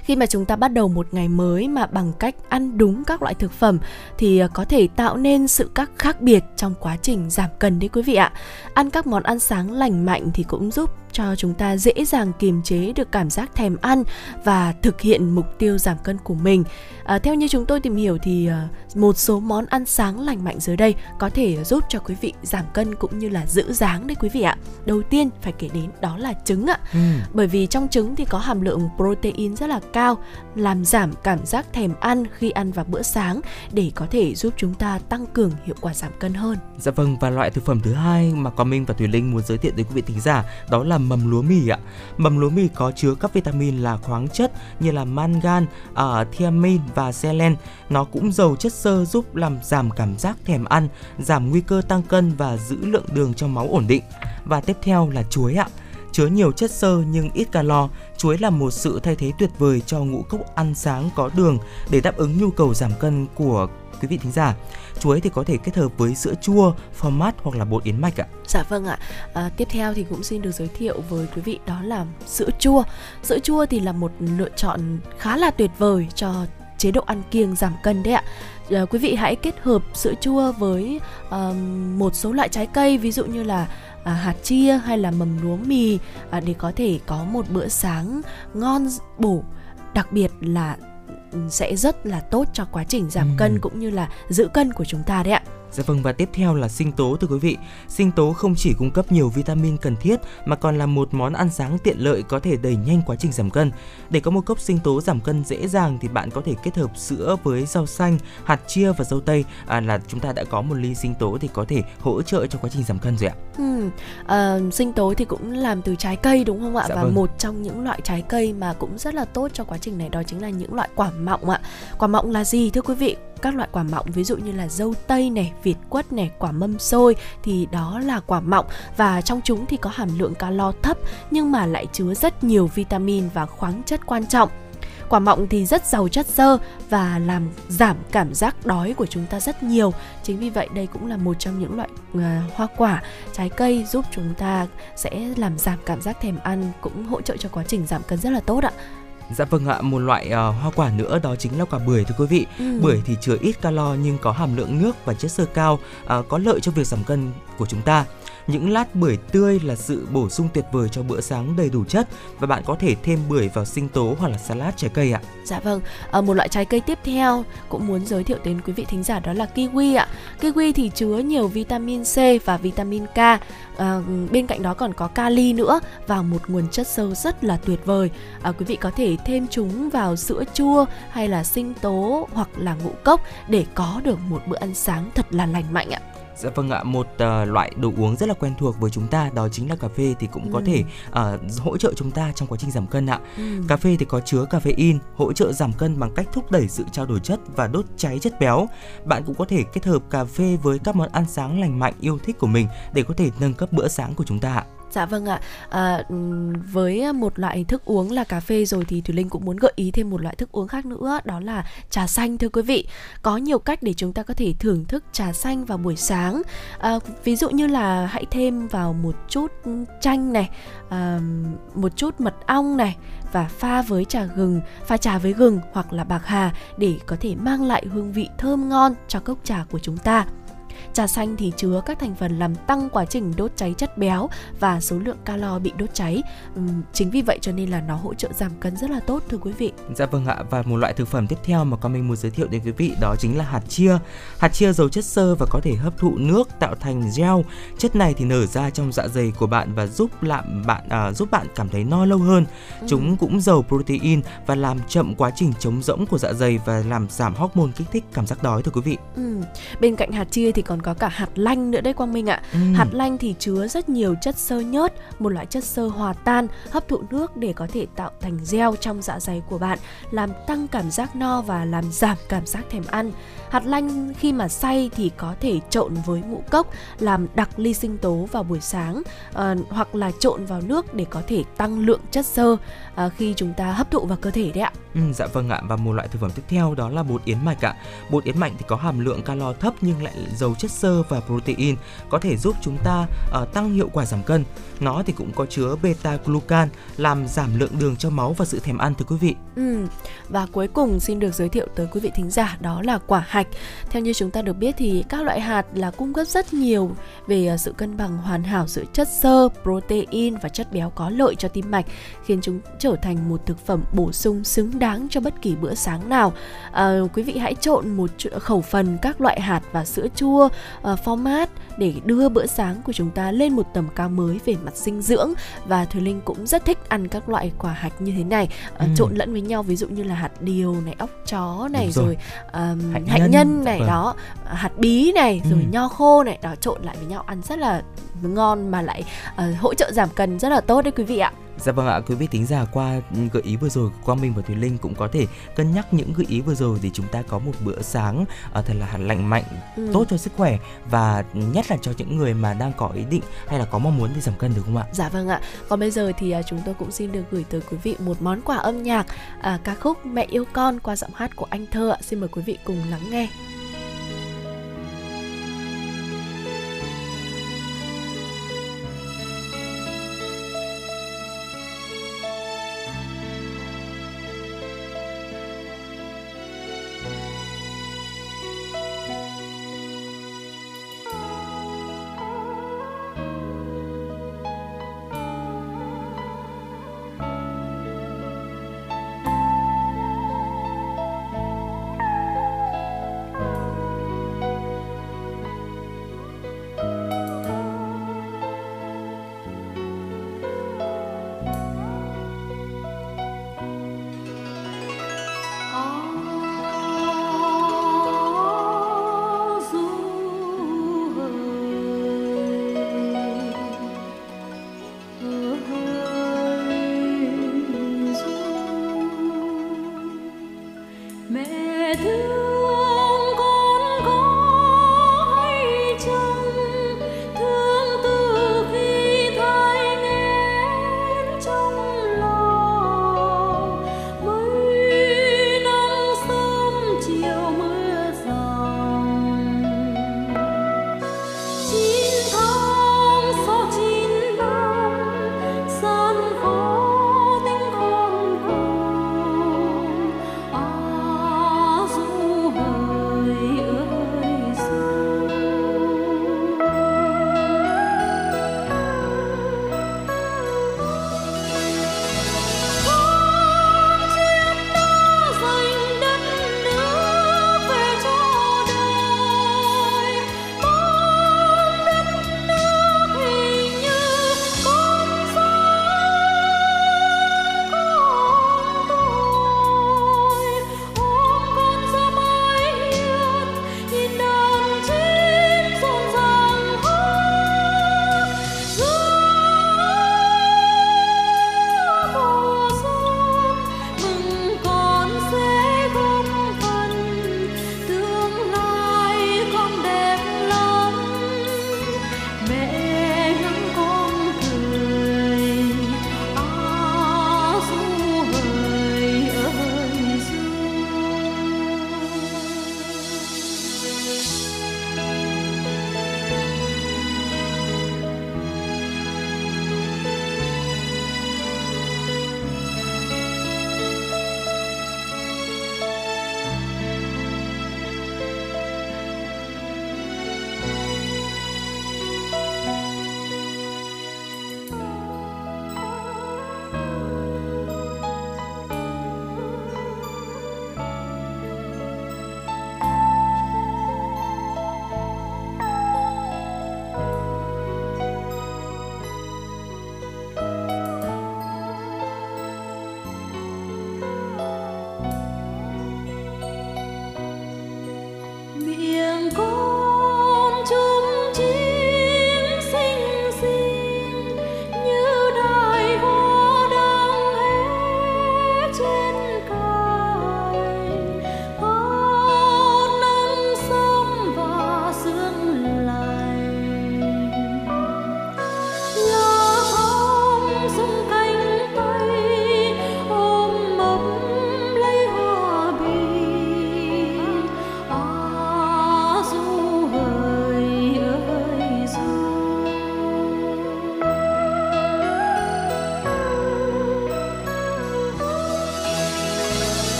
khi mà chúng ta bắt đầu một ngày mới mà bằng cách ăn đúng các loại thực phẩm thì à, có thể tạo nên sự các khác biệt trong quá trình giảm cân đấy quý vị ạ. Ăn các món ăn sáng lành mạnh thì cũng giúp cho chúng ta dễ dàng kiềm chế được cảm giác thèm ăn và thực hiện mục tiêu giảm cân của mình. À, theo như chúng tôi tìm hiểu thì uh, một số món ăn sáng lành mạnh dưới đây có thể giúp cho quý vị giảm cân cũng như là giữ dáng đấy quý vị ạ. Đầu tiên phải kể đến đó là trứng ạ. Ừ. Bởi vì trong trứng thì có hàm lượng protein rất là cao, làm giảm cảm giác thèm ăn khi ăn vào bữa sáng để có thể giúp chúng ta tăng cường hiệu quả giảm cân hơn. Dạ vâng và loại thực phẩm thứ hai mà Quang Minh và Thùy Linh muốn giới thiệu đến quý vị thính giả đó là mầm lúa mì ạ. Mầm lúa mì có chứa các vitamin là khoáng chất như là mangan, uh, thiamin và selen. Nó cũng giàu chất xơ giúp làm giảm cảm giác thèm ăn, giảm nguy cơ tăng cân và giữ lượng đường trong máu ổn định. Và tiếp theo là chuối ạ chứa nhiều chất xơ nhưng ít calo, chuối là một sự thay thế tuyệt vời cho ngũ cốc ăn sáng có đường để đáp ứng nhu cầu giảm cân của quý vị thính giả. Chuối thì có thể kết hợp với sữa chua, phô mát hoặc là bột yến mạch ạ. Dạ vâng ạ. À, tiếp theo thì cũng xin được giới thiệu với quý vị đó là sữa chua. Sữa chua thì là một lựa chọn khá là tuyệt vời cho chế độ ăn kiêng giảm cân đấy ạ. À, quý vị hãy kết hợp sữa chua với um, một số loại trái cây ví dụ như là à, hạt chia hay là mầm lúa mì à, để có thể có một bữa sáng ngon bổ đặc biệt là ừ, sẽ rất là tốt cho quá trình giảm ừ. cân cũng như là giữ cân của chúng ta đấy ạ. Dạ vâng và tiếp theo là sinh tố thưa quý vị. Sinh tố không chỉ cung cấp nhiều vitamin cần thiết mà còn là một món ăn sáng tiện lợi có thể đẩy nhanh quá trình giảm cân. Để có một cốc sinh tố giảm cân dễ dàng thì bạn có thể kết hợp sữa với rau xanh, hạt chia và dâu tây à, là chúng ta đã có một ly sinh tố thì có thể hỗ trợ cho quá trình giảm cân rồi ạ. Ừ, à, sinh tố thì cũng làm từ trái cây đúng không ạ? Dạ và vâng. một trong những loại trái cây mà cũng rất là tốt cho quá trình này đó chính là những loại quả mọng ạ. Quả mọng là gì thưa quý vị? Các loại quả mọng ví dụ như là dâu tây này, việt quất này, quả mâm xôi thì đó là quả mọng và trong chúng thì có hàm lượng calo thấp nhưng mà lại chứa rất nhiều vitamin và khoáng chất quan trọng. Quả mọng thì rất giàu chất xơ và làm giảm cảm giác đói của chúng ta rất nhiều. Chính vì vậy đây cũng là một trong những loại uh, hoa quả, trái cây giúp chúng ta sẽ làm giảm cảm giác thèm ăn cũng hỗ trợ cho quá trình giảm cân rất là tốt ạ. Dạ vâng ạ, một loại uh, hoa quả nữa đó chính là quả bưởi thưa quý vị. Ừ. Bưởi thì chứa ít calo nhưng có hàm lượng nước và chất xơ cao, uh, có lợi cho việc giảm cân của chúng ta. Những lát bưởi tươi là sự bổ sung tuyệt vời cho bữa sáng đầy đủ chất và bạn có thể thêm bưởi vào sinh tố hoặc là salad trái cây ạ. Dạ vâng, à, một loại trái cây tiếp theo cũng muốn giới thiệu đến quý vị thính giả đó là kiwi ạ. Kiwi thì chứa nhiều vitamin C và vitamin K. À, bên cạnh đó còn có kali nữa và một nguồn chất xơ rất là tuyệt vời. À, quý vị có thể thêm chúng vào sữa chua hay là sinh tố hoặc là ngũ cốc để có được một bữa ăn sáng thật là lành mạnh ạ. Dạ vâng ạ, một uh, loại đồ uống rất là quen thuộc với chúng ta đó chính là cà phê thì cũng ừ. có thể uh, hỗ trợ chúng ta trong quá trình giảm cân ạ. Ừ. Cà phê thì có chứa caffeine, hỗ trợ giảm cân bằng cách thúc đẩy sự trao đổi chất và đốt cháy chất béo. Bạn cũng có thể kết hợp cà phê với các món ăn sáng lành mạnh yêu thích của mình để có thể nâng cấp bữa sáng của chúng ta ạ. Dạ vâng ạ. À, với một loại thức uống là cà phê rồi thì Thùy Linh cũng muốn gợi ý thêm một loại thức uống khác nữa đó là trà xanh thưa quý vị. Có nhiều cách để chúng ta có thể thưởng thức trà xanh vào buổi sáng. À, ví dụ như là hãy thêm vào một chút chanh này, à, một chút mật ong này và pha với trà gừng, pha trà với gừng hoặc là bạc hà để có thể mang lại hương vị thơm ngon cho cốc trà của chúng ta. Trà xanh thì chứa các thành phần làm tăng quá trình đốt cháy chất béo và số lượng calo bị đốt cháy. Uhm, chính vì vậy cho nên là nó hỗ trợ giảm cân rất là tốt thưa quý vị. Dạ vâng ạ và một loại thực phẩm tiếp theo mà con mình muốn giới thiệu đến quý vị đó chính là hạt chia. Hạt chia giàu chất xơ và có thể hấp thụ nước tạo thành gel. Chất này thì nở ra trong dạ dày của bạn và giúp làm bạn à, giúp bạn cảm thấy no lâu hơn. Ừ. Chúng cũng giàu protein và làm chậm quá trình chống rỗng của dạ dày và làm giảm hormone kích thích cảm giác đói thưa quý vị. Ừ. Bên cạnh hạt chia thì còn có cả hạt lanh nữa đấy Quang Minh ạ. Ừ. Hạt lanh thì chứa rất nhiều chất xơ nhớt, một loại chất xơ hòa tan, hấp thụ nước để có thể tạo thành gel trong dạ dày của bạn, làm tăng cảm giác no và làm giảm cảm giác thèm ăn. Hạt lanh khi mà xay thì có thể trộn với ngũ cốc làm đặc ly sinh tố vào buổi sáng uh, hoặc là trộn vào nước để có thể tăng lượng chất xơ uh, khi chúng ta hấp thụ vào cơ thể đấy ạ. Ừ, dạ vâng ạ và một loại thực phẩm tiếp theo đó là bột yến mạch ạ. Bột yến mạch thì có hàm lượng calo thấp nhưng lại giàu chất xơ và protein có thể giúp chúng ta uh, tăng hiệu quả giảm cân. Nó thì cũng có chứa beta glucan làm giảm lượng đường trong máu và sự thèm ăn thưa quý vị. Ừ. Và cuối cùng xin được giới thiệu tới quý vị thính giả đó là quả hạch. Theo như chúng ta được biết thì các loại hạt là cung cấp rất nhiều về ờ, sự cân bằng hoàn hảo giữa chất xơ, protein và chất béo có lợi cho tim mạch, khiến chúng trở thành một thực phẩm bổ sung xứng đáng cho bất kỳ bữa sáng nào. À, quý vị hãy trộn một khẩu phần các loại hạt và sữa chua, uh, format để đưa bữa sáng của chúng ta lên một tầm cao mới về mặt dinh dưỡng và Thùy Linh cũng rất thích ăn các loại quả hạch như thế này uh, ừ. trộn lẫn với nhau ví dụ như là hạt điều này, óc chó này rồi, rồi um, hạnh, hạnh nhân, nhân này vâng. đó, hạt bí này rồi ừ. nho khô này đó trộn lại với nhau ăn rất là ngon mà lại uh, hỗ trợ giảm cân rất là tốt đấy quý vị ạ. Dạ vâng ạ, quý vị tính giả qua gợi ý vừa rồi Quang Minh và Thùy Linh cũng có thể cân nhắc những gợi ý vừa rồi để chúng ta có một bữa sáng uh, thật là lành mạnh, ừ. tốt cho sức khỏe và nhất là cho những người mà đang có ý định hay là có mong muốn đi giảm cân được không ạ? Dạ vâng ạ. Còn bây giờ thì uh, chúng tôi cũng xin được gửi tới quý vị một món quà âm nhạc uh, ca khúc Mẹ yêu con qua giọng hát của anh Thơ ạ. Xin mời quý vị cùng lắng nghe.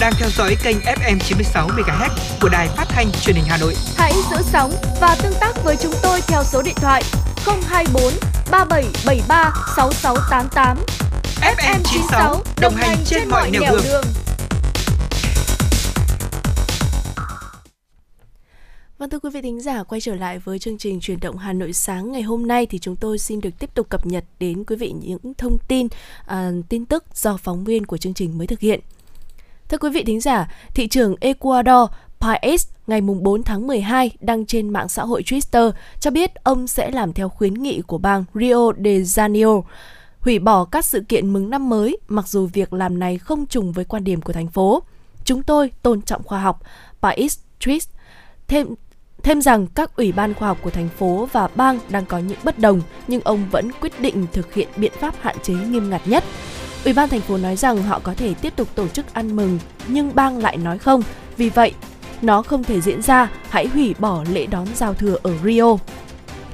Đang theo dõi kênh FM 96 MHz của đài phát thanh truyền hình Hà Nội. Hãy giữ sóng và tương tác với chúng tôi theo số điện thoại 024 3773 6688. FM 96 đồng hành trên mọi nẻo đường. đường. Vâng thưa quý vị thính giả, quay trở lại với chương trình truyền động Hà Nội sáng ngày hôm nay thì chúng tôi xin được tiếp tục cập nhật đến quý vị những thông tin, à, tin tức do phóng viên của chương trình mới thực hiện. Thưa quý vị thính giả, thị trường Ecuador Paez ngày 4 tháng 12 đăng trên mạng xã hội Twitter cho biết ông sẽ làm theo khuyến nghị của bang Rio de Janeiro, hủy bỏ các sự kiện mừng năm mới mặc dù việc làm này không trùng với quan điểm của thành phố. Chúng tôi tôn trọng khoa học, Paez tweet. Thêm Thêm rằng các ủy ban khoa học của thành phố và bang đang có những bất đồng, nhưng ông vẫn quyết định thực hiện biện pháp hạn chế nghiêm ngặt nhất. Ủy ban thành phố nói rằng họ có thể tiếp tục tổ chức ăn mừng, nhưng bang lại nói không. Vì vậy, nó không thể diễn ra, hãy hủy bỏ lễ đón giao thừa ở Rio.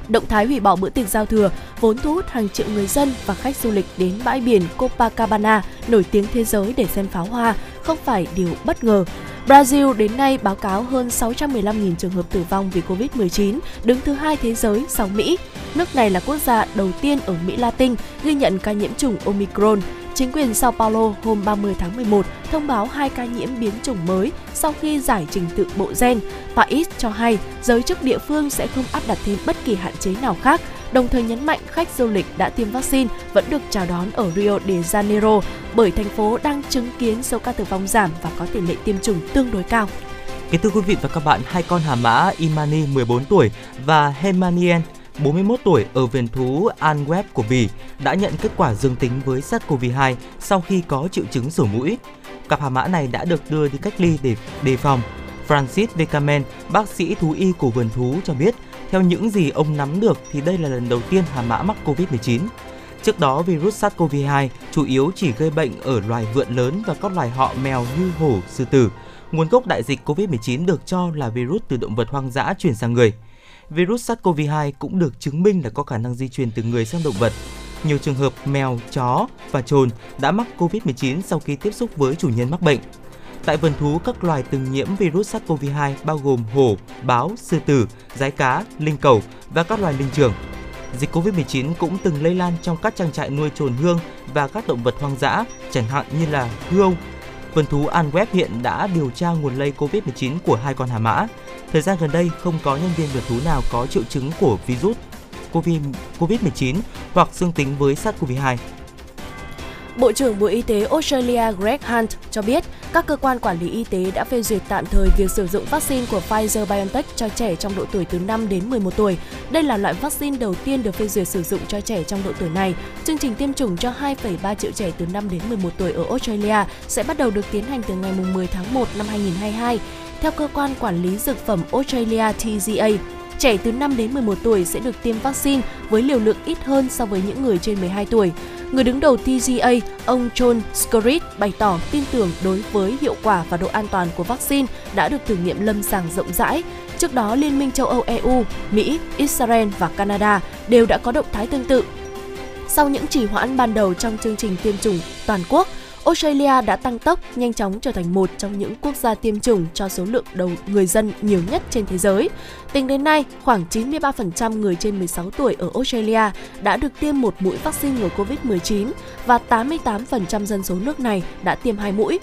Động thái hủy bỏ bữa tiệc giao thừa vốn thu hút hàng triệu người dân và khách du lịch đến bãi biển Copacabana nổi tiếng thế giới để xem pháo hoa không phải điều bất ngờ. Brazil đến nay báo cáo hơn 615.000 trường hợp tử vong vì Covid-19, đứng thứ hai thế giới sau Mỹ. Nước này là quốc gia đầu tiên ở Mỹ Latin ghi nhận ca nhiễm chủng Omicron. Chính quyền Sao Paulo hôm 30 tháng 11 thông báo hai ca nhiễm biến chủng mới sau khi giải trình tự bộ gen. Pais cho hay giới chức địa phương sẽ không áp đặt thêm bất kỳ hạn chế nào khác, đồng thời nhấn mạnh khách du lịch đã tiêm vaccine vẫn được chào đón ở Rio de Janeiro bởi thành phố đang chứng kiến số ca tử vong giảm và có tỷ lệ tiêm chủng tương đối cao. Kính thưa quý vị và các bạn, hai con hà mã Imani 14 tuổi và Hemanien 41 tuổi ở vườn thú Anweb của Bỉ đã nhận kết quả dương tính với SARS-CoV-2 sau khi có triệu chứng sổ mũi. Cặp hà mã này đã được đưa đi cách ly để đề phòng. Francis Vekamen, bác sĩ thú y của vườn thú cho biết, theo những gì ông nắm được thì đây là lần đầu tiên hà mã mắc COVID-19. Trước đó, virus SARS-CoV-2 chủ yếu chỉ gây bệnh ở loài vượn lớn và các loài họ mèo như hổ, sư tử. Nguồn gốc đại dịch COVID-19 được cho là virus từ động vật hoang dã chuyển sang người virus SARS-CoV-2 cũng được chứng minh là có khả năng di truyền từ người sang động vật. Nhiều trường hợp mèo, chó và trồn đã mắc COVID-19 sau khi tiếp xúc với chủ nhân mắc bệnh. Tại vườn thú, các loài từng nhiễm virus SARS-CoV-2 bao gồm hổ, báo, sư tử, rái cá, linh cầu và các loài linh trưởng. Dịch COVID-19 cũng từng lây lan trong các trang trại nuôi trồn hương và các động vật hoang dã, chẳng hạn như là hươu. Vườn thú an web hiện đã điều tra nguồn lây COVID-19 của hai con hà mã. Thời gian gần đây không có nhân viên vườn thú nào có triệu chứng của virus COVID-19 hoặc dương tính với SARS-CoV-2. Bộ trưởng Bộ Y tế Australia Greg Hunt cho biết các cơ quan quản lý y tế đã phê duyệt tạm thời việc sử dụng vaccine của Pfizer-BioNTech cho trẻ trong độ tuổi từ 5 đến 11 tuổi. Đây là loại vaccine đầu tiên được phê duyệt sử dụng cho trẻ trong độ tuổi này. Chương trình tiêm chủng cho 2,3 triệu trẻ từ 5 đến 11 tuổi ở Australia sẽ bắt đầu được tiến hành từ ngày 10 tháng 1 năm 2022. Theo cơ quan quản lý dược phẩm Australia TGA, trẻ từ 5 đến 11 tuổi sẽ được tiêm vaccine với liều lượng ít hơn so với những người trên 12 tuổi. Người đứng đầu TGA, ông John Skerritt bày tỏ tin tưởng đối với hiệu quả và độ an toàn của vaccine đã được thử nghiệm lâm sàng rộng rãi. Trước đó, Liên minh châu Âu EU, Mỹ, Israel và Canada đều đã có động thái tương tự. Sau những trì hoãn ban đầu trong chương trình tiêm chủng toàn quốc, Australia đã tăng tốc, nhanh chóng trở thành một trong những quốc gia tiêm chủng cho số lượng đầu người dân nhiều nhất trên thế giới. Tính đến nay, khoảng 93% người trên 16 tuổi ở Australia đã được tiêm một mũi vaccine ngừa COVID-19 và 88% dân số nước này đã tiêm hai mũi.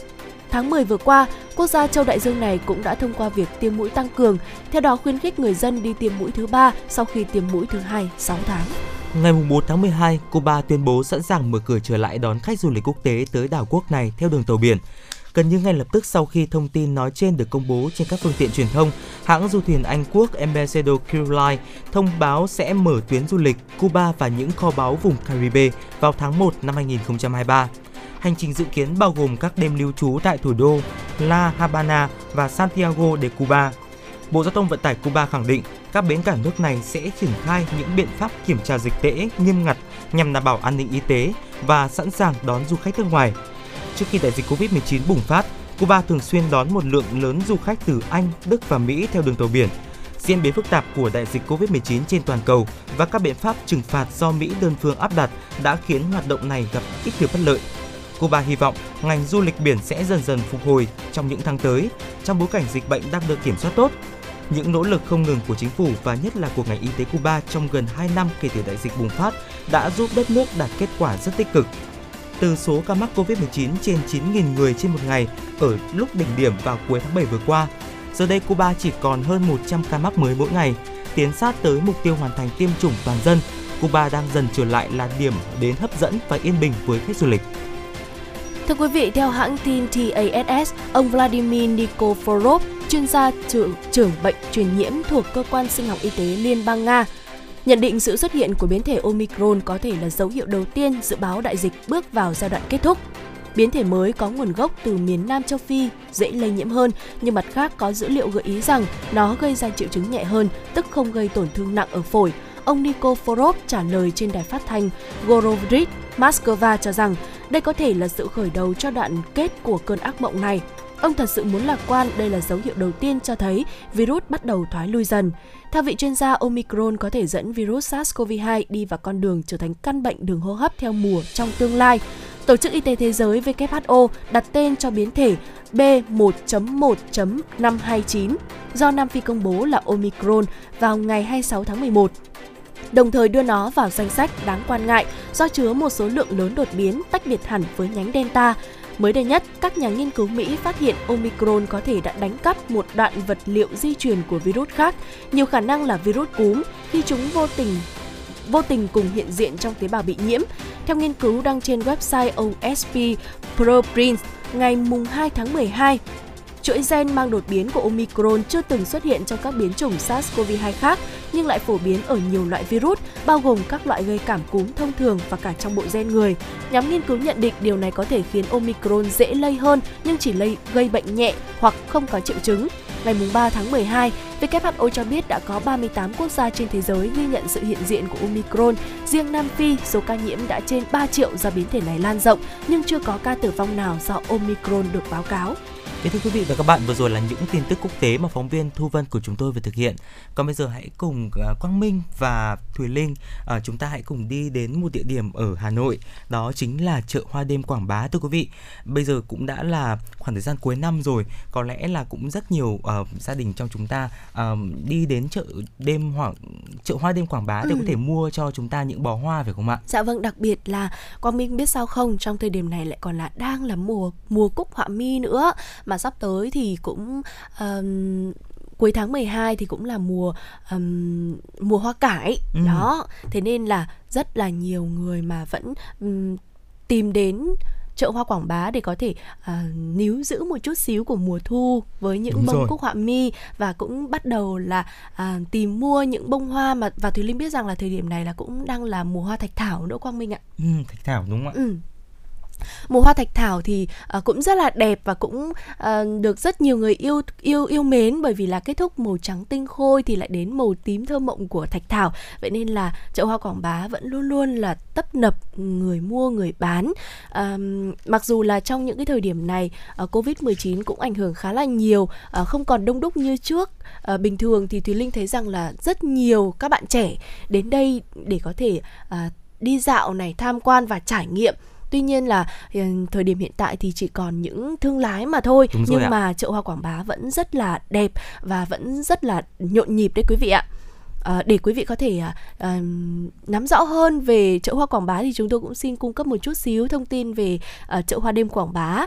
Tháng 10 vừa qua, quốc gia châu đại dương này cũng đã thông qua việc tiêm mũi tăng cường, theo đó khuyến khích người dân đi tiêm mũi thứ ba sau khi tiêm mũi thứ hai 6 tháng. Ngày 4 tháng 12, Cuba tuyên bố sẵn sàng mở cửa trở lại đón khách du lịch quốc tế tới đảo quốc này theo đường tàu biển. Gần như ngay lập tức sau khi thông tin nói trên được công bố trên các phương tiện truyền thông, hãng du thuyền Anh Quốc Ambassador Cruise Line thông báo sẽ mở tuyến du lịch Cuba và những kho báu vùng Caribe vào tháng 1 năm 2023. Hành trình dự kiến bao gồm các đêm lưu trú tại thủ đô La Habana và Santiago de Cuba. Bộ Giao thông Vận tải Cuba khẳng định các bến cảng nước này sẽ triển khai những biện pháp kiểm tra dịch tễ nghiêm ngặt nhằm đảm bảo an ninh y tế và sẵn sàng đón du khách nước ngoài. Trước khi đại dịch Covid-19 bùng phát, Cuba thường xuyên đón một lượng lớn du khách từ Anh, Đức và Mỹ theo đường tàu biển. Diễn biến phức tạp của đại dịch Covid-19 trên toàn cầu và các biện pháp trừng phạt do Mỹ đơn phương áp đặt đã khiến hoạt động này gặp ít nhiều bất lợi. Cuba hy vọng ngành du lịch biển sẽ dần dần phục hồi trong những tháng tới trong bối cảnh dịch bệnh đang được kiểm soát tốt. Những nỗ lực không ngừng của chính phủ và nhất là của ngành y tế Cuba trong gần 2 năm kể từ đại dịch bùng phát đã giúp đất nước đạt kết quả rất tích cực. Từ số ca mắc COVID-19 trên 9.000 người trên một ngày ở lúc đỉnh điểm vào cuối tháng 7 vừa qua, giờ đây Cuba chỉ còn hơn 100 ca mắc mới mỗi ngày, tiến sát tới mục tiêu hoàn thành tiêm chủng toàn dân. Cuba đang dần trở lại là điểm đến hấp dẫn và yên bình với khách du lịch. Thưa quý vị, theo hãng tin TASS, ông Vladimir Nikoforov, chuyên gia trưởng, trưởng bệnh truyền nhiễm thuộc cơ quan sinh học y tế Liên bang Nga, nhận định sự xuất hiện của biến thể Omicron có thể là dấu hiệu đầu tiên dự báo đại dịch bước vào giai đoạn kết thúc. Biến thể mới có nguồn gốc từ miền Nam châu Phi, dễ lây nhiễm hơn, nhưng mặt khác có dữ liệu gợi ý rằng nó gây ra triệu chứng nhẹ hơn, tức không gây tổn thương nặng ở phổi. Ông Nikiforov trả lời trên đài phát thanh Gorovrit, Moscow cho rằng đây có thể là sự khởi đầu cho đoạn kết của cơn ác mộng này. Ông thật sự muốn lạc quan, đây là dấu hiệu đầu tiên cho thấy virus bắt đầu thoái lui dần. Theo vị chuyên gia, Omicron có thể dẫn virus SARS-CoV-2 đi vào con đường trở thành căn bệnh đường hô hấp theo mùa trong tương lai. Tổ chức Y tế Thế giới WHO đặt tên cho biến thể B1.1.529 do Nam Phi công bố là Omicron vào ngày 26 tháng 11 đồng thời đưa nó vào danh sách đáng quan ngại do chứa một số lượng lớn đột biến tách biệt hẳn với nhánh Delta. Mới đây nhất, các nhà nghiên cứu Mỹ phát hiện Omicron có thể đã đánh cắp một đoạn vật liệu di truyền của virus khác, nhiều khả năng là virus cúm khi chúng vô tình vô tình cùng hiện diện trong tế bào bị nhiễm. Theo nghiên cứu đăng trên website OSP ProPrint ngày 2 tháng 12, chuỗi gen mang đột biến của Omicron chưa từng xuất hiện trong các biến chủng SARS-CoV-2 khác nhưng lại phổ biến ở nhiều loại virus, bao gồm các loại gây cảm cúm thông thường và cả trong bộ gen người. Nhóm nghiên cứu nhận định điều này có thể khiến Omicron dễ lây hơn nhưng chỉ lây gây bệnh nhẹ hoặc không có triệu chứng. Ngày 3 tháng 12, WHO cho biết đã có 38 quốc gia trên thế giới ghi nhận sự hiện diện của Omicron. Riêng Nam Phi, số ca nhiễm đã trên 3 triệu do biến thể này lan rộng, nhưng chưa có ca tử vong nào do Omicron được báo cáo. Thưa quý vị và các bạn, vừa rồi là những tin tức quốc tế mà phóng viên Thu Vân của chúng tôi vừa thực hiện. Còn bây giờ hãy cùng uh, Quang Minh và Thùy Linh uh, chúng ta hãy cùng đi đến một địa điểm ở Hà Nội, đó chính là chợ Hoa đêm Quảng Bá thưa quý vị. Bây giờ cũng đã là khoảng thời gian cuối năm rồi, có lẽ là cũng rất nhiều uh, gia đình trong chúng ta uh, đi đến chợ đêm hoặc chợ Hoa đêm Quảng Bá để ừ. có thể mua cho chúng ta những bó hoa phải không ạ? Dạ vâng, đặc biệt là Quang Minh biết sao không, trong thời điểm này lại còn là đang là mùa mùa cúc họa mi nữa mà sắp tới thì cũng um, cuối tháng 12 thì cũng là mùa um, mùa hoa cải. Ừ. đó. Thế nên là rất là nhiều người mà vẫn um, tìm đến chợ hoa quảng bá để có thể uh, níu giữ một chút xíu của mùa thu với những Đúng bông rồi. cúc họa mi và cũng bắt đầu là uh, tìm mua những bông hoa mà và thùy linh biết rằng là thời điểm này là cũng đang là mùa hoa thạch thảo nữa quang minh ạ. Ừ, thạch thảo đúng không ạ? Ừ mùa hoa thạch thảo thì uh, cũng rất là đẹp và cũng uh, được rất nhiều người yêu yêu yêu mến bởi vì là kết thúc màu trắng tinh khôi thì lại đến màu tím thơ mộng của thạch thảo. Vậy nên là chợ hoa quảng bá vẫn luôn luôn là tấp nập người mua người bán. Um, mặc dù là trong những cái thời điểm này uh, covid 19 cũng ảnh hưởng khá là nhiều uh, không còn đông đúc như trước. Uh, bình thường thì thùy linh thấy rằng là rất nhiều các bạn trẻ đến đây để có thể uh, đi dạo này tham quan và trải nghiệm tuy nhiên là ừ, thời điểm hiện tại thì chỉ còn những thương lái mà thôi nhưng ạ. mà chợ hoa quảng bá vẫn rất là đẹp và vẫn rất là nhộn nhịp đấy quý vị ạ À, để quý vị có thể à, nắm rõ hơn về chợ hoa Quảng Bá thì chúng tôi cũng xin cung cấp một chút xíu thông tin về à, chợ hoa đêm Quảng Bá.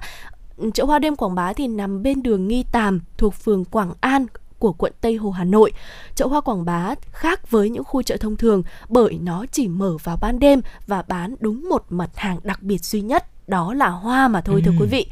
Chợ hoa đêm Quảng Bá thì nằm bên đường Nghi Tàm thuộc phường Quảng An của quận Tây Hồ Hà Nội. Chợ hoa Quảng Bá khác với những khu chợ thông thường bởi nó chỉ mở vào ban đêm và bán đúng một mặt hàng đặc biệt duy nhất đó là hoa mà thôi ừ. thưa quý vị.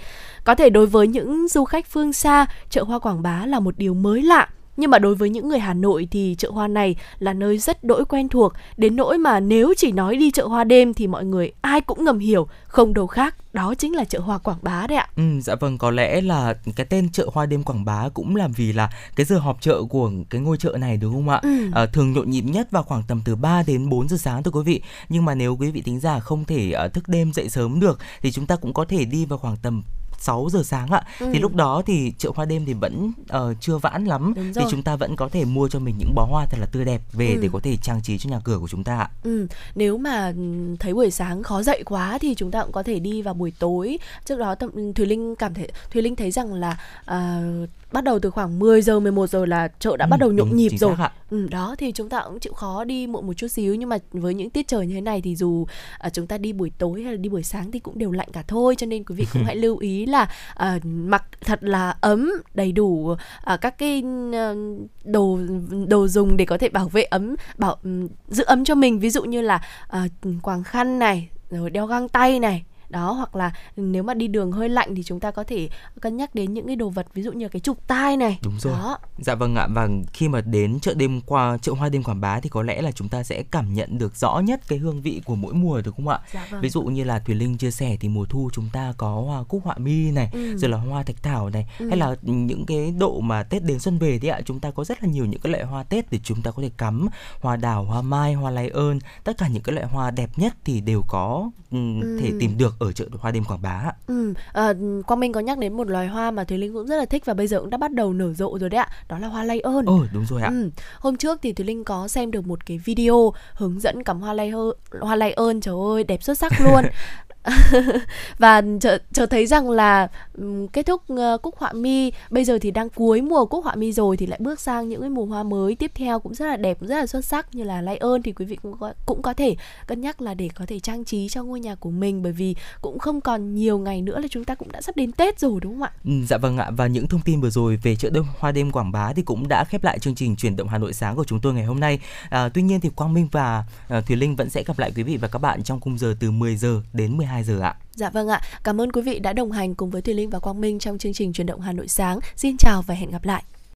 Có thể đối với những du khách phương xa, chợ hoa Quảng Bá là một điều mới lạ nhưng mà đối với những người Hà Nội thì chợ hoa này là nơi rất đỗi quen thuộc, đến nỗi mà nếu chỉ nói đi chợ hoa đêm thì mọi người ai cũng ngầm hiểu, không đâu khác, đó chính là chợ hoa Quảng Bá đấy ạ. Ừ, dạ vâng, có lẽ là cái tên chợ hoa đêm Quảng Bá cũng là vì là cái giờ họp chợ của cái ngôi chợ này đúng không ạ? Ừ. À, thường nhộn nhịp nhất vào khoảng tầm từ 3 đến 4 giờ sáng thưa quý vị. Nhưng mà nếu quý vị tính giả không thể uh, thức đêm dậy sớm được thì chúng ta cũng có thể đi vào khoảng tầm 6 giờ sáng ạ ừ. thì lúc đó thì chợ hoa đêm thì vẫn uh, chưa vãn lắm thì chúng ta vẫn có thể mua cho mình những bó hoa thật là tươi đẹp về ừ. để có thể trang trí cho nhà cửa của chúng ta ạ. Ừ. Nếu mà thấy buổi sáng khó dậy quá thì chúng ta cũng có thể đi vào buổi tối. Trước đó Thùy Linh cảm thấy Thùy Linh thấy rằng là uh, bắt đầu từ khoảng 10 giờ 11 giờ là chợ đã ừ, bắt đầu nhộn nhịp rồi. Ừ, đó thì chúng ta cũng chịu khó đi muộn một chút xíu nhưng mà với những tiết trời như thế này thì dù uh, chúng ta đi buổi tối hay là đi buổi sáng thì cũng đều lạnh cả thôi cho nên quý vị cũng hãy lưu ý là uh, mặc thật là ấm đầy đủ uh, các cái uh, đồ đồ dùng để có thể bảo vệ ấm bảo um, giữ ấm cho mình ví dụ như là uh, quàng khăn này rồi đeo găng tay này đó hoặc là nếu mà đi đường hơi lạnh thì chúng ta có thể cân nhắc đến những cái đồ vật ví dụ như cái trục tai này đúng rồi đó. dạ vâng ạ và khi mà đến chợ đêm qua chợ hoa đêm quảng bá thì có lẽ là chúng ta sẽ cảm nhận được rõ nhất cái hương vị của mỗi mùa được không ạ dạ vâng. ví dụ như là thùy linh chia sẻ thì mùa thu chúng ta có hoa cúc họa mi này ừ. rồi là hoa thạch thảo này ừ. hay là những cái độ mà tết đến xuân về thì ạ chúng ta có rất là nhiều những cái loại hoa tết để chúng ta có thể cắm hoa đào hoa mai hoa lai ơn tất cả những cái loại hoa đẹp nhất thì đều có ừ. thể tìm được ở chợ hoa đêm Quảng Bá. Ừ, à, Quang Minh có nhắc đến một loài hoa mà Thùy Linh cũng rất là thích và bây giờ cũng đã bắt đầu nở rộ rồi đấy ạ. Đó là hoa lay ơn. Ừ, đúng rồi ạ. Ừ. Hôm trước thì Thùy Linh có xem được một cái video hướng dẫn cắm hoa lay hoa lay ơn trời ơi đẹp xuất sắc luôn. và chờ, chờ thấy rằng là um, kết thúc uh, cúc họa mi bây giờ thì đang cuối mùa cúc họa mi rồi thì lại bước sang những cái mùa hoa mới tiếp theo cũng rất là đẹp cũng rất là xuất sắc như là lay ơn thì quý vị cũng có, cũng có thể cân nhắc là để có thể trang trí cho ngôi nhà của mình bởi vì cũng không còn nhiều ngày nữa là chúng ta cũng đã sắp đến Tết rồi đúng không ạ? Ừ, dạ vâng ạ và những thông tin vừa rồi về chợ đêm hoa đêm Quảng Bá thì cũng đã khép lại chương trình chuyển động Hà Nội sáng của chúng tôi ngày hôm nay. À, tuy nhiên thì Quang Minh và à, Thùy Linh vẫn sẽ gặp lại quý vị và các bạn trong khung giờ từ 10 giờ đến 12 giờ ạ. Dạ vâng ạ. Cảm ơn quý vị đã đồng hành cùng với Thùy Linh và Quang Minh trong chương trình chuyển động Hà Nội sáng. Xin chào và hẹn gặp lại.